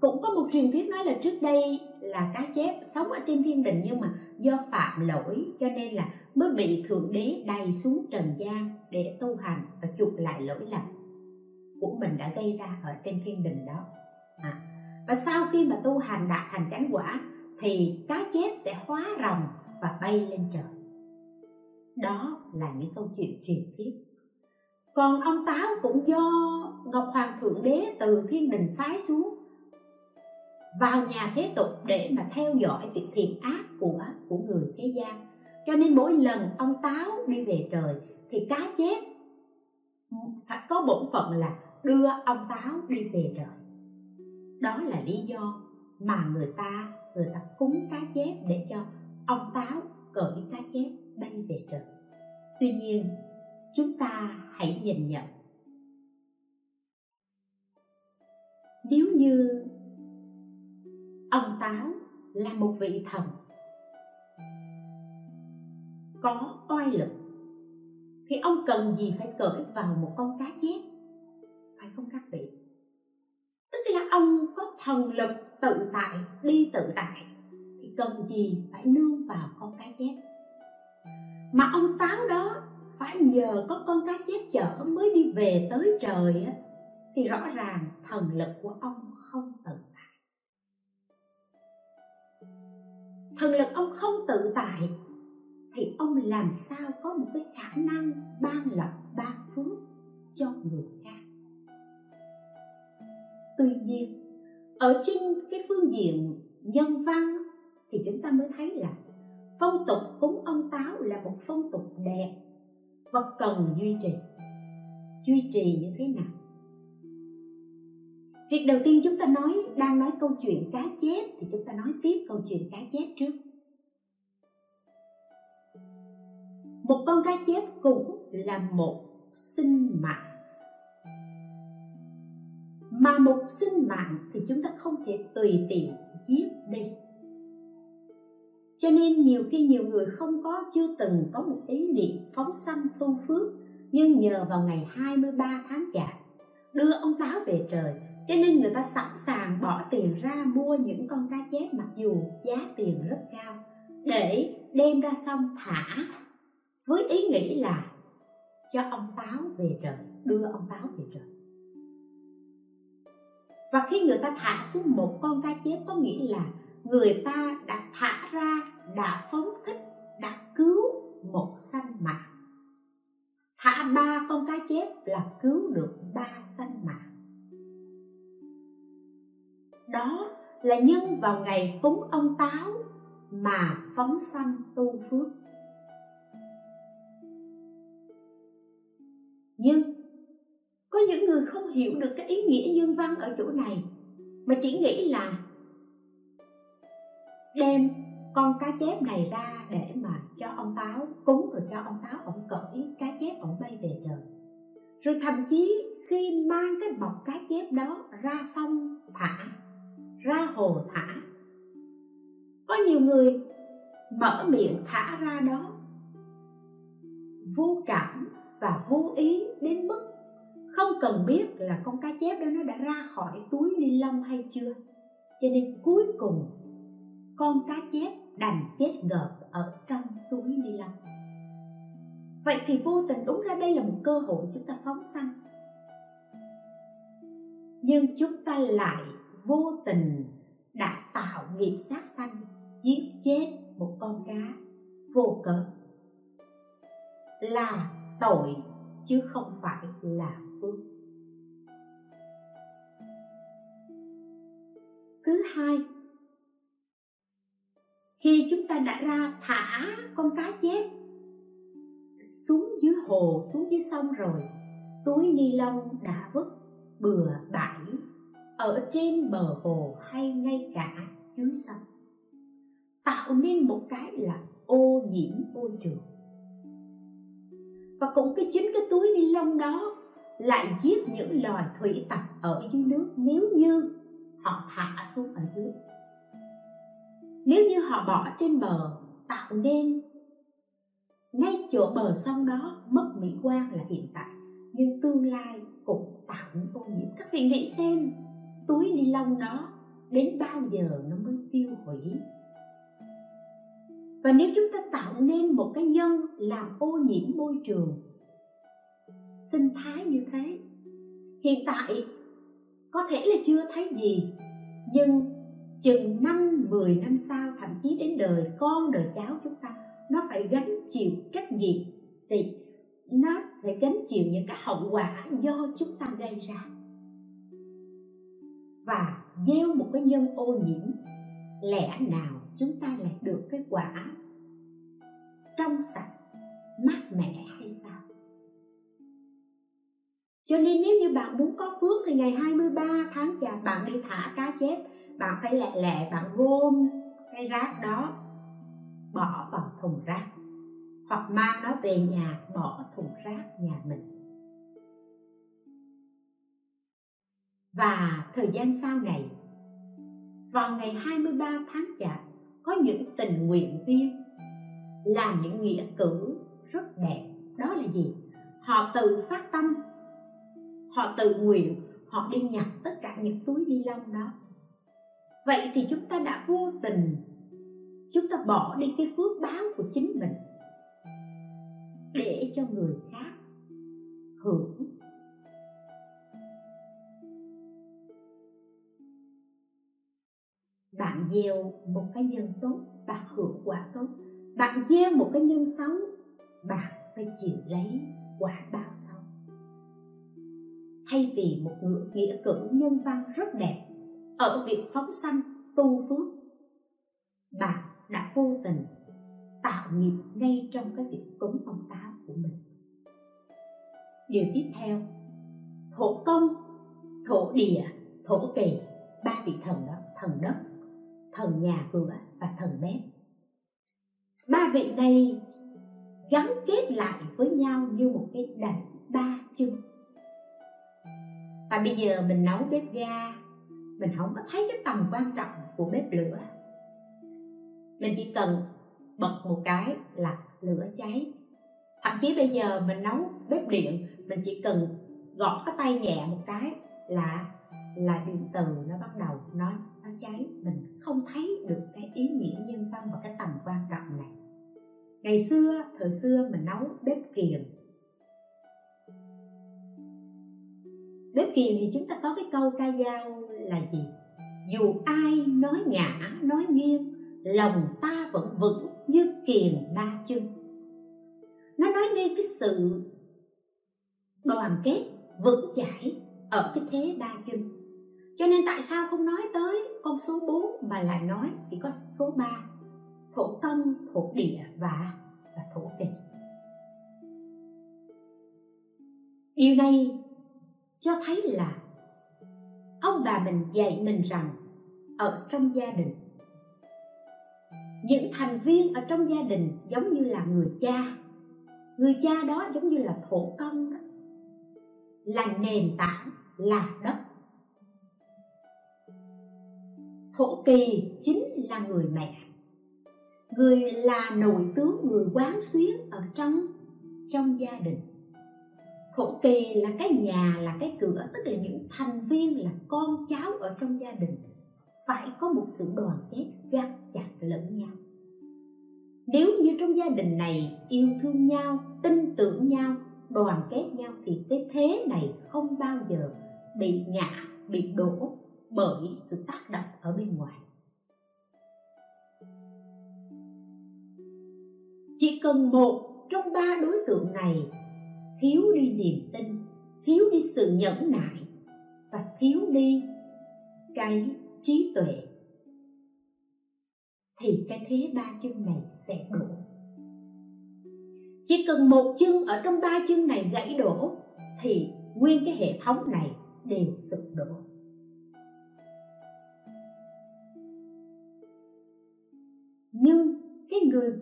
cũng có một truyền thuyết nói là trước đây là cá chép sống ở trên thiên đình nhưng mà do phạm lỗi, cho nên là mới bị thượng đế đầy xuống trần gian để tu hành và chuộc lại lỗi lầm của mình đã gây ra ở trên thiên đình đó à và sau khi mà tu hành đạt thành cánh quả, thì cá chép sẽ hóa rồng và bay lên trời. Đó là những câu chuyện truyền thuyết. Còn ông táo cũng do ngọc hoàng thượng đế từ thiên đình phái xuống, vào nhà thế tục để mà theo dõi việc thiện ác của của người thế gian. Cho nên mỗi lần ông táo đi về trời, thì cá chép, phải có bổn phận là đưa ông táo đi về trời đó là lý do mà người ta người ta cúng cá chép để cho ông táo cởi cá chép bay về trời. Tuy nhiên, chúng ta hãy nhìn nhận. Nếu như ông táo là một vị thần, có oai lực, thì ông cần gì phải cởi vào một con cá chép? Phải không các vị? Ông có thần lực tự tại, đi tự tại, thì cần gì phải nương vào con cá chép mà ông táo đó phải nhờ có con cá chép chở mới đi về tới trời á, thì rõ ràng thần lực của ông không tự tại. Thần lực ông không tự tại, thì ông làm sao có một cái khả năng ban lộc ban phước cho người khác? Tuy nhiên ở trên cái phương diện nhân văn thì chúng ta mới thấy là phong tục cúng ông táo là một phong tục đẹp và cần duy trì. Duy trì như thế nào? Việc đầu tiên chúng ta nói, đang nói câu chuyện cá chép thì chúng ta nói tiếp câu chuyện cá chép trước. Một con cá chép cũng là một sinh mạng mà một sinh mạng thì chúng ta không thể tùy tiện giết đi. Cho nên nhiều khi nhiều người không có, chưa từng có một ý niệm phóng sanh tu phước, nhưng nhờ vào ngày 23 tháng chạp, đưa ông táo về trời, cho nên người ta sẵn sàng bỏ tiền ra mua những con cá chép mặc dù giá tiền rất cao, để đem ra sông thả, với ý nghĩ là cho ông táo về trời, đưa ông táo về trời và khi người ta thả xuống một con cá chép có nghĩa là người ta đã thả ra, đã phóng thích, đã cứu một sanh mạng. Thả ba con cá chép là cứu được ba sanh mạng. Đó là nhân vào ngày cúng ông táo mà phóng sanh tu phước. Nhưng có những người không hiểu được cái ý nghĩa nhân văn ở chỗ này, mà chỉ nghĩ là đem con cá chép này ra để mà cho ông táo cúng rồi cho ông táo ông cởi cá chép ông bay về trời. Rồi thậm chí khi mang cái bọc cá chép đó ra sông thả, ra hồ thả, có nhiều người mở miệng thả ra đó vô cảm và vô ý cần biết là con cá chép đó nó đã ra khỏi túi ni lông hay chưa. Cho nên cuối cùng, con cá chép đành chết ngợp ở trong túi ni lông. Vậy thì vô tình đúng ra đây là một cơ hội chúng ta phóng sanh. Nhưng chúng ta lại vô tình đã tạo nghiệp sát sanh, giết chết một con cá vô cớ. Là tội chứ không phải là phước. Thứ hai, khi chúng ta đã ra thả con cá chết xuống dưới hồ, xuống dưới sông rồi, túi ni lông đã vứt, bừa bãi ở trên bờ hồ hay ngay cả dưới sông. Tạo nên một cái là ô nhiễm môi trường. Và cũng cái chính cái túi ni lông đó lại giết những loài thủy tặc ở dưới nước. Nếu như họ thả xuống ở dưới. Nếu như họ bỏ trên bờ, tạo nên ngay chỗ bờ sông đó mất mỹ quan là hiện tại, nhưng tương lai cũng tạo những ô nhiễm các vị nghĩ xem, túi ni lông đó đến bao giờ nó mới tiêu hủy? Và nếu chúng ta tạo nên một cái nhân làm ô nhiễm môi trường, sinh thái như thế, hiện tại có thể là chưa thấy gì, nhưng chừng năm, mười năm sau, thậm chí đến đời con, đời cháu chúng ta, nó phải gánh chịu trách nhiệm. Thì nó sẽ gánh chịu những cái hậu quả do chúng ta gây ra. Và gieo một cái nhân ô nhiễm, lẽ nào chúng ta lại được cái quả trong sạch, mát mẻ cho nên nếu như bạn muốn có phước thì ngày 23 tháng chạp bạn đi thả cá chép, bạn phải lẹ lẹ, bạn gom cái rác đó, bỏ vào thùng rác, hoặc mang nó về nhà, bỏ thùng rác nhà mình. Và thời gian sau này, vào ngày 23 tháng chạp, có những tình nguyện viên làm những nghĩa cử rất đẹp. Đó là gì? Họ tự phát tâm họ tự nguyện, họ đi nhặt tất cả những túi ni lông đó. Vậy thì chúng ta đã vô tình, chúng ta bỏ đi cái phước báo của chính mình để cho người khác hưởng. Bạn gieo một cái nhân tốt, bạn hưởng quả tốt. Bạn gieo một cái nhân xấu, bạn phải chịu lấy quả báo xấu thay vì một ngữ nghĩa cử nhân văn rất đẹp, ở việc phóng sanh, tu phước, bạn đã vô tình tạo nghiệp ngay trong cái việc cúng ông táo của mình. Điều tiếp theo, thổ công, thổ địa, thổ kỳ, ba vị thần đó, thần đất, thần nhà cửa và thần bếp. Ba vị này gắn kết lại với nhau như một cái đành ba chân và bây giờ mình nấu bếp ga, mình không có thấy cái tầm quan trọng của bếp lửa. Mình chỉ cần bật một cái là lửa cháy. Thậm chí bây giờ mình nấu bếp điện, mình chỉ cần gõ cái tay nhẹ một cái là là điện từ nó bắt đầu nó nó cháy. Mình không thấy được cái ý nghĩa nhân văn và cái tầm quan trọng này. Ngày xưa, thời xưa mình nấu bếp kiềm. Bếp kỳ thì chúng ta có cái câu ca dao là gì? Dù ai nói ngã, nói nghiêng, lòng ta vẫn vững như kiền ba chân. Nó nói ngay cái sự đoàn kết vững chãi ở cái thế ba chân. Cho nên tại sao không nói tới con số 4 mà lại nói chỉ có số 3 thổ công thổ địa và và thổ kỳ điều này cho thấy là ông bà mình dạy mình rằng ở trong gia đình, những thành viên ở trong gia đình giống như là người cha người cha đó giống như là thổ công đó, là nền tảng, là đất. Thổ kỳ chính là người mẹ, người là nội tướng, người quán xuyến ở trong trong gia đình thổ kỳ là cái nhà, là cái cửa, tức là những thành viên, là con cháu ở trong gia đình phải có một sự đoàn kết, gắn chặt lẫn nhau. Nếu như trong gia đình này yêu thương nhau, tin tưởng nhau, đoàn kết nhau thì cái thế này không bao giờ bị ngã, bị đổ bởi sự tác động ở bên ngoài. Chỉ cần một trong ba đối tượng này thiếu đi niềm tin, thiếu đi sự nhẫn nại và thiếu đi cái trí tuệ. Thì cái thế ba chân này sẽ đổ. Chỉ cần một chân ở trong ba chân này gãy đổ, thì nguyên cái hệ thống này đều sụp đổ. Nhưng cái người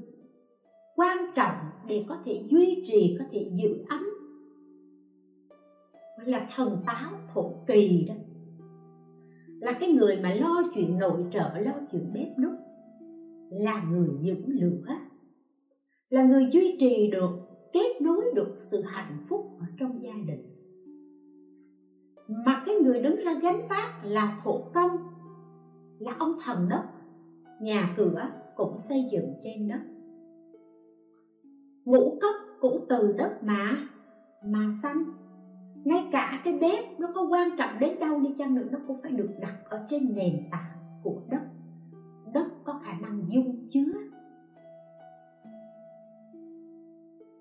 quan trọng để có thể duy trì, có thể giữ ấm. Là thần táo thổ kỳ đó. Là cái người mà lo chuyện nội trợ, lo chuyện bếp núc. Là người giữ lửa. Là người duy trì được, kết nối được sự hạnh phúc ở trong gia đình. Mà cái người đứng ra gánh vác là thổ công, là ông thần đất, nhà cửa cũng xây dựng trên đất ngũ cốc cũng từ đất mà mà xanh. Ngay cả cái bếp nó có quan trọng đến đâu đi chăng nữa, nó cũng phải được đặt ở trên nền tảng của đất. Đất có khả năng dung chứa.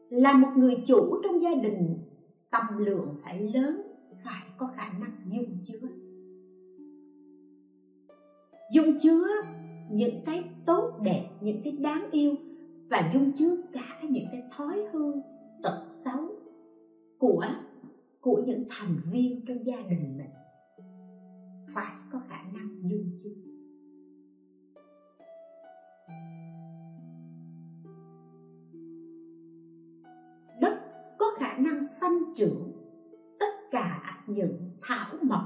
Là một người chủ trong gia đình, tầm lượng phải lớn, phải có khả năng dung chứa. Dung chứa những cái tốt đẹp, những cái đáng yêu và dung chứa cả những cái thói hư, tật xấu của của những thành viên trong gia đình mình. Phải có khả năng dung chứa. Đất có khả năng sanh trưởng tất cả những thảo mộc.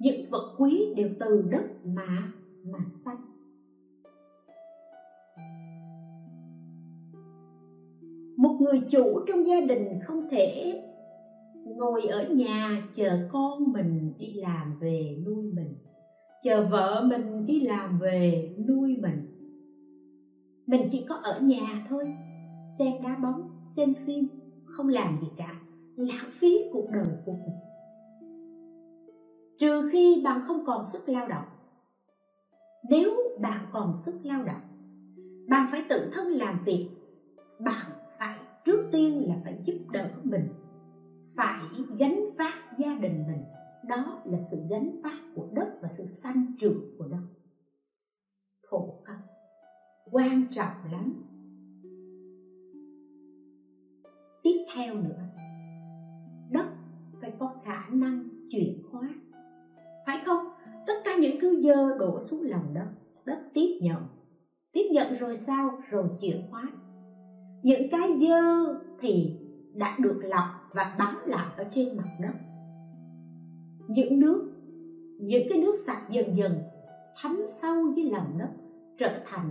Những vật quý đều từ đất mà mà sanh. Một người chủ trong gia đình không thể ngồi ở nhà chờ con mình đi làm về nuôi mình, chờ vợ mình đi làm về nuôi mình. Mình chỉ có ở nhà thôi, xem đá bóng, xem phim, không làm gì cả, lãng phí cuộc đời của mình. Trừ khi bạn không còn sức lao động. Nếu bạn còn sức lao động, bạn phải tự thân làm việc, bạn tiên là phải giúp đỡ mình, phải gánh vác gia đình mình. Đó là sự gánh vác của đất và sự sanh trưởng của đất. Thổ công quan trọng lắm. Tiếp theo nữa, đất phải có khả năng chuyển hóa. Phải không? Tất cả những thứ dơ đổ xuống lòng đất đất tiếp nhận. Tiếp nhận rồi sao? Rồi chuyển hóa những cái dơ thì đã được lọc và bắn lại ở trên mặt đất. Những nước, những cái nước sạch dần dần thấm sâu dưới lòng đất trở thành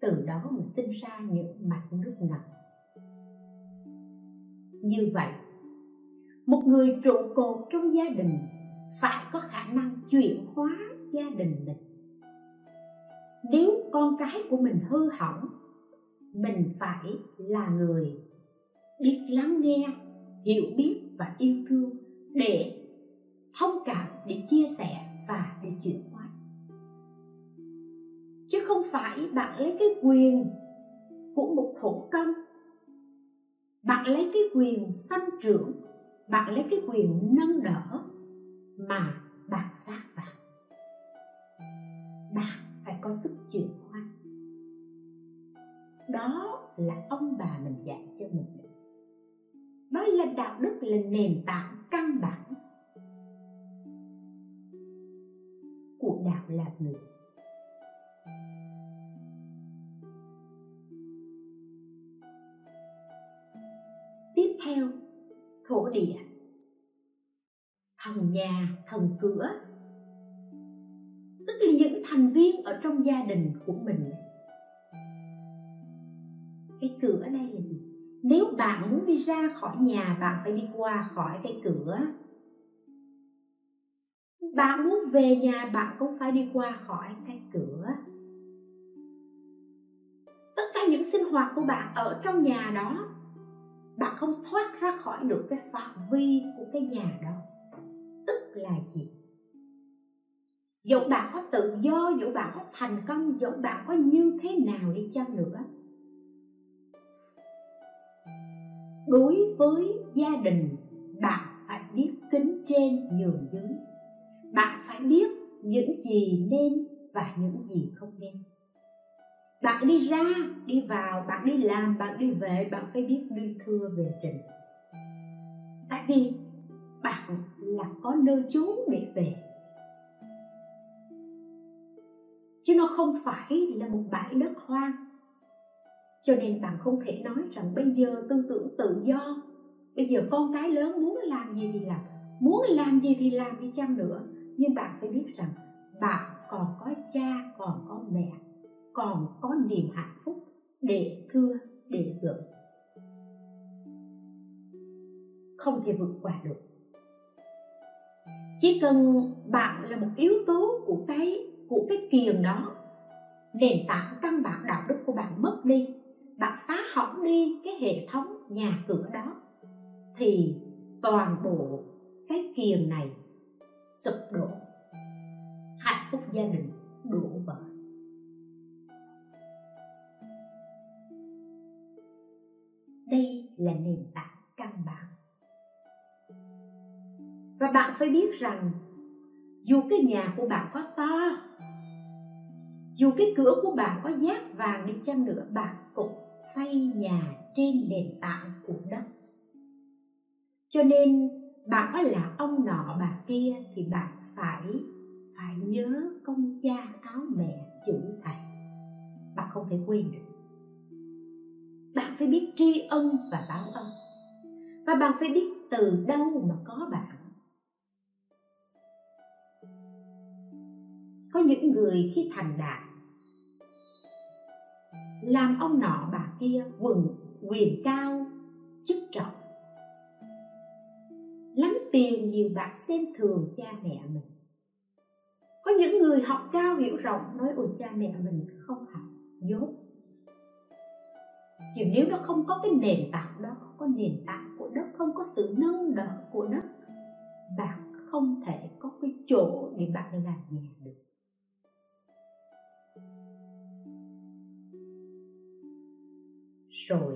từ đó mà sinh ra những mạch nước ngầm. Như vậy, một người trụ cột trong gia đình phải có khả năng chuyển hóa gia đình mình. Nếu con cái của mình hư hỏng mình phải là người biết lắng nghe, hiểu biết và yêu thương để thông cảm, để chia sẻ và để chuyển hóa. Chứ không phải bạn lấy cái quyền của một thổ công, bạn lấy cái quyền sanh trưởng, bạn lấy cái quyền nâng đỡ mà bạn sát vào bạn phải có sức chuyển hóa đó là ông bà mình dạy cho mình. Đó là đạo đức là nền tảng căn bản của đạo làm người. Tiếp theo, thổ địa. Thần nhà, thần cửa, tức là những thành viên ở trong gia đình của mình cái cửa đây là gì nếu bạn muốn đi ra khỏi nhà, bạn phải đi qua khỏi cái cửa. Bạn muốn về nhà, bạn cũng phải đi qua khỏi cái cửa. Tất cả những sinh hoạt của bạn ở trong nhà đó, bạn không thoát ra khỏi được cái phạm vi của cái nhà đó. Tức là gì? Dẫu bạn có tự do, dẫu bạn có thành công, dẫu bạn có như thế nào đi chăng nữa đối với gia đình, bạn phải biết kính trên nhường dưới. Bạn phải biết những gì nên và những gì không nên. Bạn đi ra, đi vào, bạn đi làm, bạn đi về, bạn phải biết đi thưa về trình tại vì bạn là có nơi chốn để về. Chứ nó không phải là một bãi đất hoang cho nên bạn không thể nói rằng bây giờ tư tưởng tự do. Bây giờ con cái lớn muốn làm gì thì làm, muốn làm gì thì làm đi chăng nữa. Nhưng bạn phải biết rằng bạn còn có cha, còn có mẹ, còn có niềm hạnh phúc để thưa để gửi không thể vượt qua được. Chỉ cần bạn là một yếu tố của cái của cái kiềm đó, nền tảng căn bản đạo đức của bạn mất đi bạn phá hỏng đi cái hệ thống nhà cửa đó, thì toàn bộ cái kiềng này sụp đổ, hạnh phúc gia đình đổ vỡ. Đây là nền tảng căn bản. Và bạn phải biết rằng, dù cái nhà của bạn có to, dù cái cửa của bạn có giác vàng đi chăng nữa, bạn cũng xây nhà trên nền tảng của đất. Cho nên bạn có là ông nọ bà kia thì bạn phải phải nhớ công cha áo mẹ chữ thầy. Bạn không thể quên được. Bạn phải biết tri ân và báo ân. Và bạn phải biết từ đâu mà có bạn có những người khi thành đạt làm ông nọ bà kia quần quyền cao, chức trọng. Lắm tiền nhiều bạc xem thường cha mẹ mình. Có những người học cao hiểu rộng nói, ôi, cha mẹ mình không học, dốt. Thì nếu nó không có cái nền tảng đó, không có nền tảng của đất, không có sự nâng đỡ của đất, bạn không thể có cái chỗ để bạn làm nhà được. Rồi.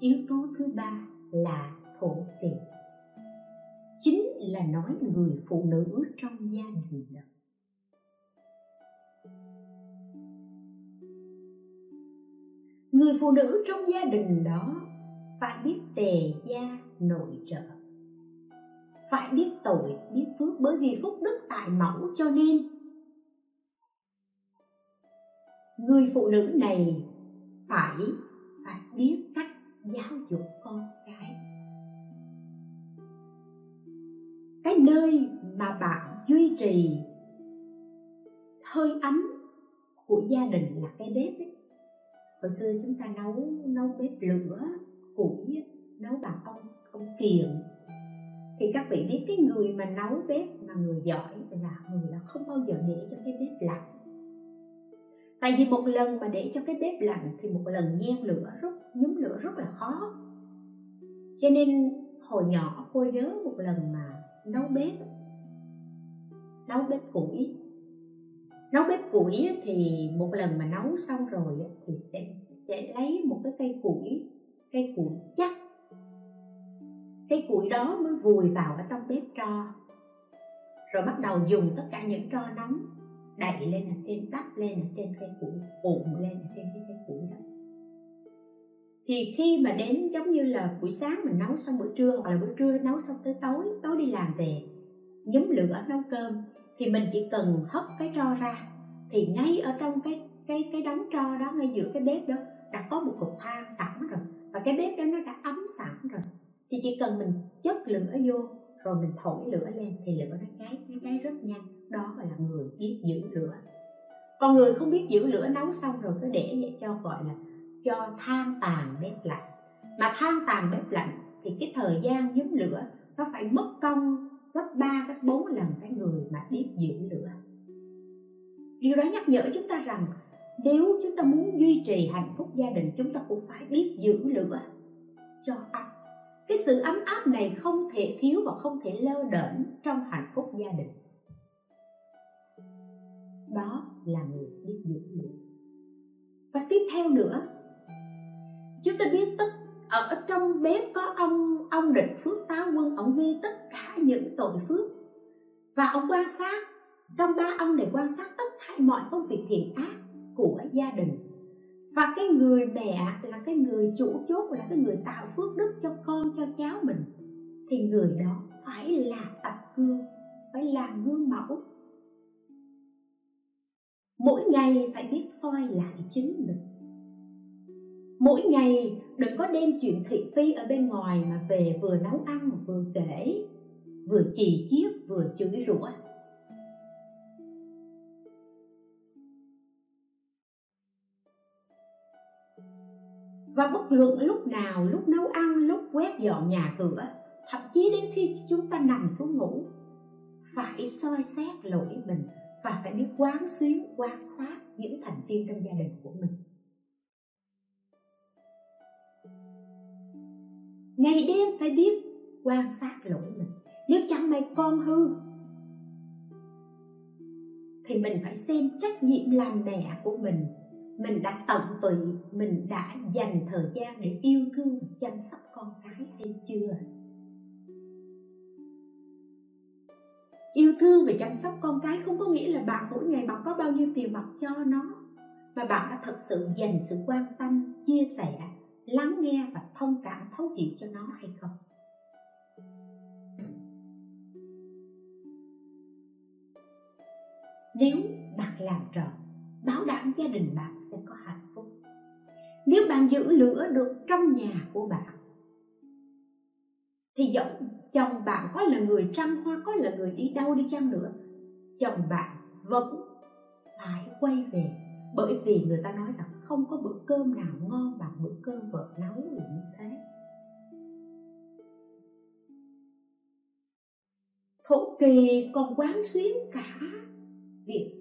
Yếu tố thứ ba là thổ tiền chính là nói người phụ nữ trong gia đình. Đó người phụ nữ trong gia đình đó phải biết tề gia nội trợ. Phải biết tội, biết phước bởi vì phúc đức tại mẫu cho nên người phụ nữ này phải phải biết cách giáo dục con cái. Cái nơi mà bạn duy trì hơi ấm của gia đình là cái bếp ấy. hồi xưa chúng ta nấu nấu bếp lửa, củi, nấu bằng ông ông kiền. Thì các vị biết cái người mà nấu bếp mà người giỏi là người là không bao giờ để cho cái bếp lạnh tại vì một lần mà để cho cái bếp lạnh thì một lần nhen lửa rất nhúm lửa rất là khó. Cho nên hồi nhỏ cô nhớ một lần mà nấu bếp. Nấu bếp củi. Nấu bếp củi thì một lần mà nấu xong rồi thì sẽ sẽ lấy một cái cây củi cây củi chắc. Cây củi đó mới vùi vào ở trong bếp tro. Rồi bắt đầu dùng tất cả những tro nóng đậy lên ở trên đắp lên ở trên cây củi ủng lên ở trên cái cây củi đó. Thì khi mà đến giống như là buổi sáng mình nấu xong bữa trưa hoặc là bữa trưa nấu xong tới tối tối đi làm về, nhóm lửa nấu cơm, thì mình chỉ cần hất cái tro ra. Thì ngay ở trong cái cái cái đống tro đó, ngay giữa cái bếp đó, đã có một cục than sẵn rồi và cái bếp đó nó đã ấm sẵn rồi. Thì chỉ cần mình chất lửa vô rồi mình thổi lửa lên thì lửa nó cháy nó cháy rất nhanh. Đó là người biết giữ lửa. Còn người không biết giữ lửa nấu xong rồi cứ để vậy cho, gọi là, cho than tàn bếp lạnh. Mà than tàn bếp lạnh thì cái thời gian nhóm lửa nó phải mất công gấp 3 gấp 4 lần cái người mà biết giữ lửa. Điều đó nhắc nhở chúng ta rằng nếu chúng ta muốn duy trì hạnh phúc gia đình, chúng ta cũng phải biết giữ lửa cho ấm cái sự ấm áp này không thể thiếu và không thể lơ đễnh trong hạnh phúc gia đình. Đó là người biết giữ lửa và tiếp theo nữa, chúng ta biết tất, ở trong bếp có ông ông định phước táo quân, ông ghi tất cả những tội phước. Và ông quan sát, trong ba ông này quan sát tất cả mọi công việc thiện ác của gia đình và cái người mẹ là cái người chủ chốt, là cái người tạo phước đức cho con, cho cháu mình, thì người đó phải là tập gương, phải là gương mẫu. Mỗi ngày phải biết soi lại chính mình. Mỗi ngày đừng có đem chuyện thị phi ở bên ngoài mà về vừa nấu ăn, vừa kể, vừa chì chiết, vừa chửi rủa. Và bất luận lúc nào, lúc nấu ăn, lúc quét dọn nhà cửa, thậm chí đến khi chúng ta nằm xuống ngủ, phải soi xét lỗi mình và phải biết quán xuyến, quan sát những thành viên trong gia đình của mình. Ngày đêm phải biết quan sát lỗi mình. Nếu chẳng may con hư, thì mình phải xem trách nhiệm làm mẹ của mình mình đã tận tụy, mình đã dành thời gian để yêu thương và chăm sóc con cái hay chưa? Yêu thương và chăm sóc con cái không có nghĩa là bạn mỗi ngày bạn có bao nhiêu tiền bạc cho nó, mà bạn đã thật sự dành sự quan tâm, chia sẻ, lắng nghe và thông cảm, thấu hiểu cho nó hay không? Nếu bạn làm tròn bảo đảm gia đình bạn sẽ có hạnh phúc. Nếu bạn giữ lửa được trong nhà của bạn, thì dẫu chồng bạn có là người trăm hoa, có là người đi đâu đi chăng nữa, chồng bạn vẫn phải quay về. Bởi vì người ta nói rằng không có bữa cơm nào ngon bằng bữa cơm vợ nấu được như thế. Thổ kỳ còn quán xuyến cả việc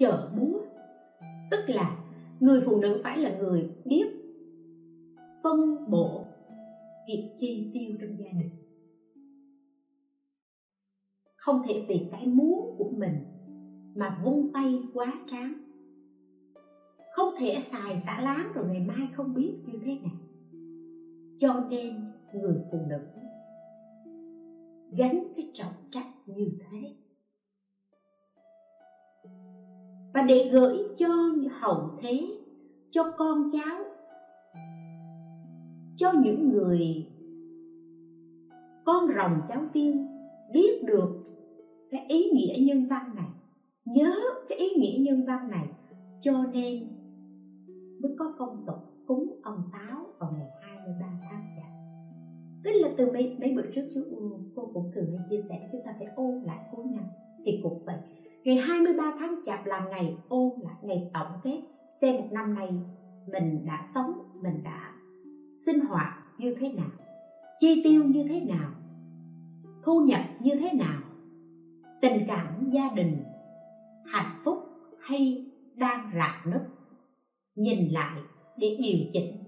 chợ búa. Tức là, người phụ nữ phải là người biết phân bổ việc chi tiêu trong gia đình. Không thể vì cái muốn của mình mà vung tay quá tráng. Không thể xài xả láng rồi ngày mai không biết như thế nào. Cho nên người phụ nữ gánh cái trọng trách như thế. Và để gửi cho hậu thế cho con cháu cho những người con rồng cháu tiên biết được cái ý nghĩa nhân văn này nhớ cái ý nghĩa nhân văn này cho nên mới có phong tục cúng ông táo vào ngày 23 tháng chạp. Tức là từ mấy, mấy bữa trước chú cô cũng thường hay chia sẻ chúng ta phải ôn lại cuối năm thì cũng vậy ngày 23 tháng chạp là ngày ôn là ngày tổng kết. Xem một năm này, mình đã sống, mình đã sinh hoạt như thế nào, chi tiêu như thế nào, thu nhập như thế nào, tình cảm gia đình hạnh phúc hay đang rạn nứt. Nhìn lại để điều chỉnh.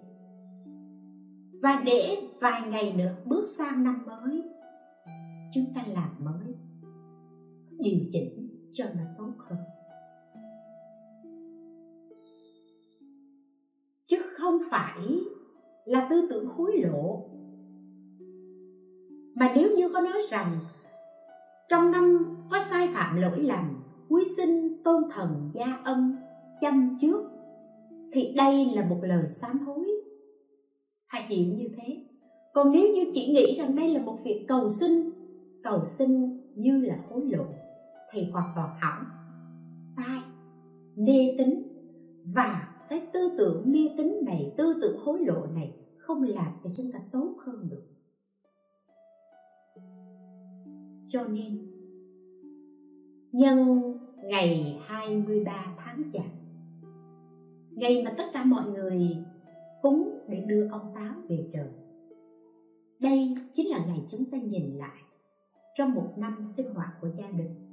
Và để vài ngày nữa bước sang năm mới, chúng ta làm mới, điều chỉnh cho nó tốt hơn. Chứ không phải là tư tưởng hối lộ. Mà nếu như có nói rằng trong năm có sai phạm lỗi lầm, quý sinh, tôn thần, gia ân, chăm trước, thì đây là một lời sám hối. Hãy chịu như thế. Còn nếu như chỉ nghĩ rằng đây là một việc cầu xin cầu xin như là hối lộ thì hoàn toàn hỏng. Sai, mê tín. Và cái tư tưởng mê tín này, tư tưởng hối lộ này không làm cho chúng ta tốt hơn được. Cho nên, nhân ngày 23 tháng chạp ngày mà tất cả mọi người cúng để đưa ông táo về trời, đây chính là ngày chúng ta nhìn lại trong một năm sinh hoạt của gia đình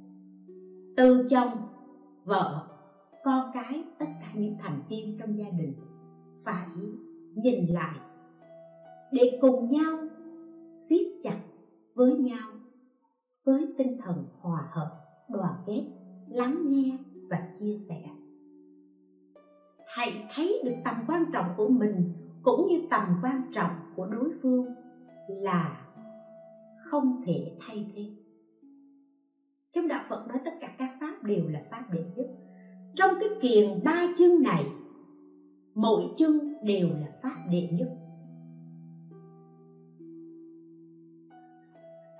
từ chồng, vợ, con cái, tất cả những thành viên trong gia đình phải nhìn lại để cùng nhau siết chặt với nhau, với tinh thần hòa hợp, đoàn kết, lắng nghe và chia sẻ. Hãy thấy được tầm quan trọng của mình cũng như tầm quan trọng của đối phương là không thể thay thế trong đạo phật nói tất cả các pháp đều là pháp đệ nhất. Trong cái kiền ba chương này, mỗi chương đều là pháp đệ nhất.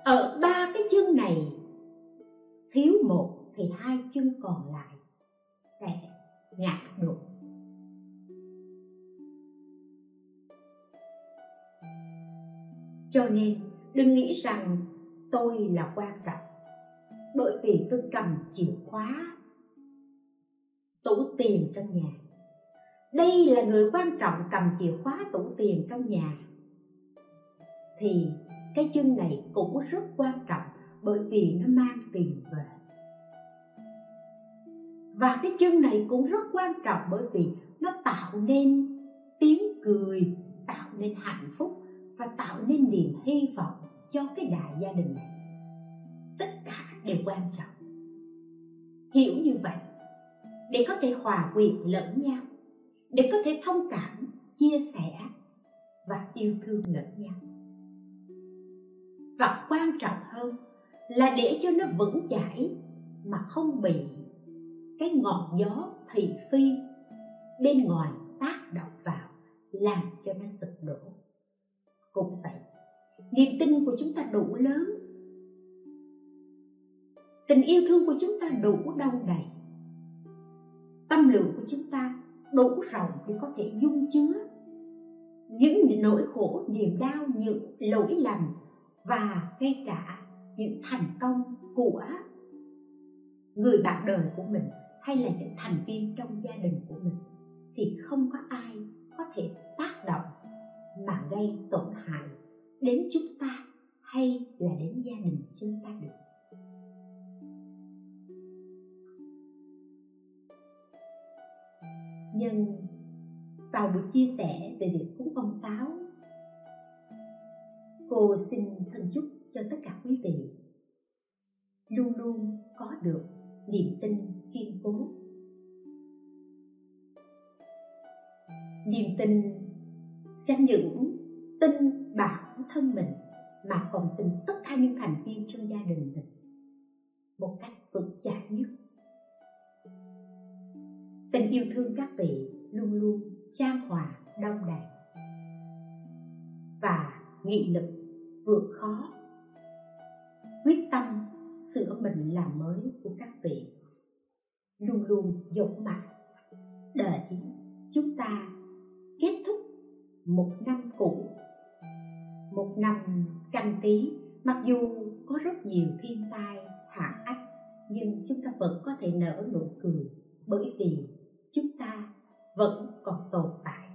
Ở ba cái chương này, thiếu một thì hai chương còn lại sẽ ngã đổ cho nên, đừng nghĩ rằng tôi là quan trọng bởi vì tôi cầm chìa khóa, tủ tiền trong nhà. Đây là người quan trọng cầm chìa khóa tủ tiền trong nhà. Thì cái chân này cũng rất quan trọng bởi vì nó mang tiền về. Và cái chân này cũng rất quan trọng bởi vì nó tạo nên tiếng cười, tạo nên hạnh phúc và tạo nên niềm hy vọng cho cái đại gia đình này đều quan trọng. Hiểu như vậy, để có thể hòa quyện lẫn nhau, để có thể thông cảm, chia sẻ và yêu thương lẫn nhau. Và quan trọng hơn là để cho nó vững chãi mà không bị cái ngọn gió thị phi bên ngoài tác động vào làm cho nó sụp đổ. Cũng vậy, niềm tin của chúng ta đủ lớn tình yêu thương của chúng ta đủ đau đầy. Tâm lượng của chúng ta đủ rộng để có thể dung chứa những nỗi khổ, niềm đau, những lỗi lầm và ngay cả những thành công của người bạn đời của mình hay là những thành viên trong gia đình của mình thì không có ai có thể tác động mà gây tổn hại đến chúng ta hay là đến gia đình chúng ta được. Nhân vào buổi chia sẻ về việc cúng ông táo, cô xin thân chúc cho tất cả quý vị. Luôn luôn có được niềm tin kiên cố. Niềm tin chẳng những tin bản thân mình mà còn tin tất cả những thành viên trong gia đình mình một cách vững chãi nhất tình yêu thương các vị luôn luôn chan hòa, đông đầy và nghị lực vượt khó. Quyết tâm sửa mình làm mới của các vị luôn luôn dũng mạnh để chúng ta kết thúc một năm cũ, một năm canh tí. Mặc dù có rất nhiều thiên tai, hạ ách, nhưng chúng ta vẫn có thể nở nụ cười bởi vì chúng ta vẫn còn tồn tại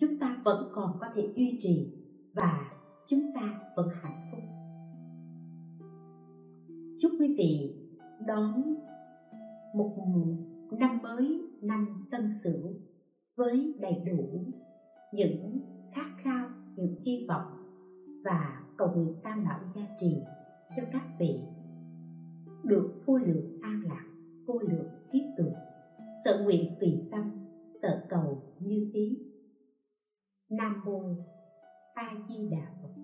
chúng ta vẫn còn có thể duy trì và chúng ta vẫn hạnh phúc chúc quý vị đón một năm mới, năm tân sửu với đầy đủ những khát khao, những hy vọng và cầu nguyện tam bảo gia trì cho các vị được vô lượng an lạc, vô lượng thiết tưởng sợ nguyện tùy tâm sợ cầu như ý. Nam mô a di đà phật.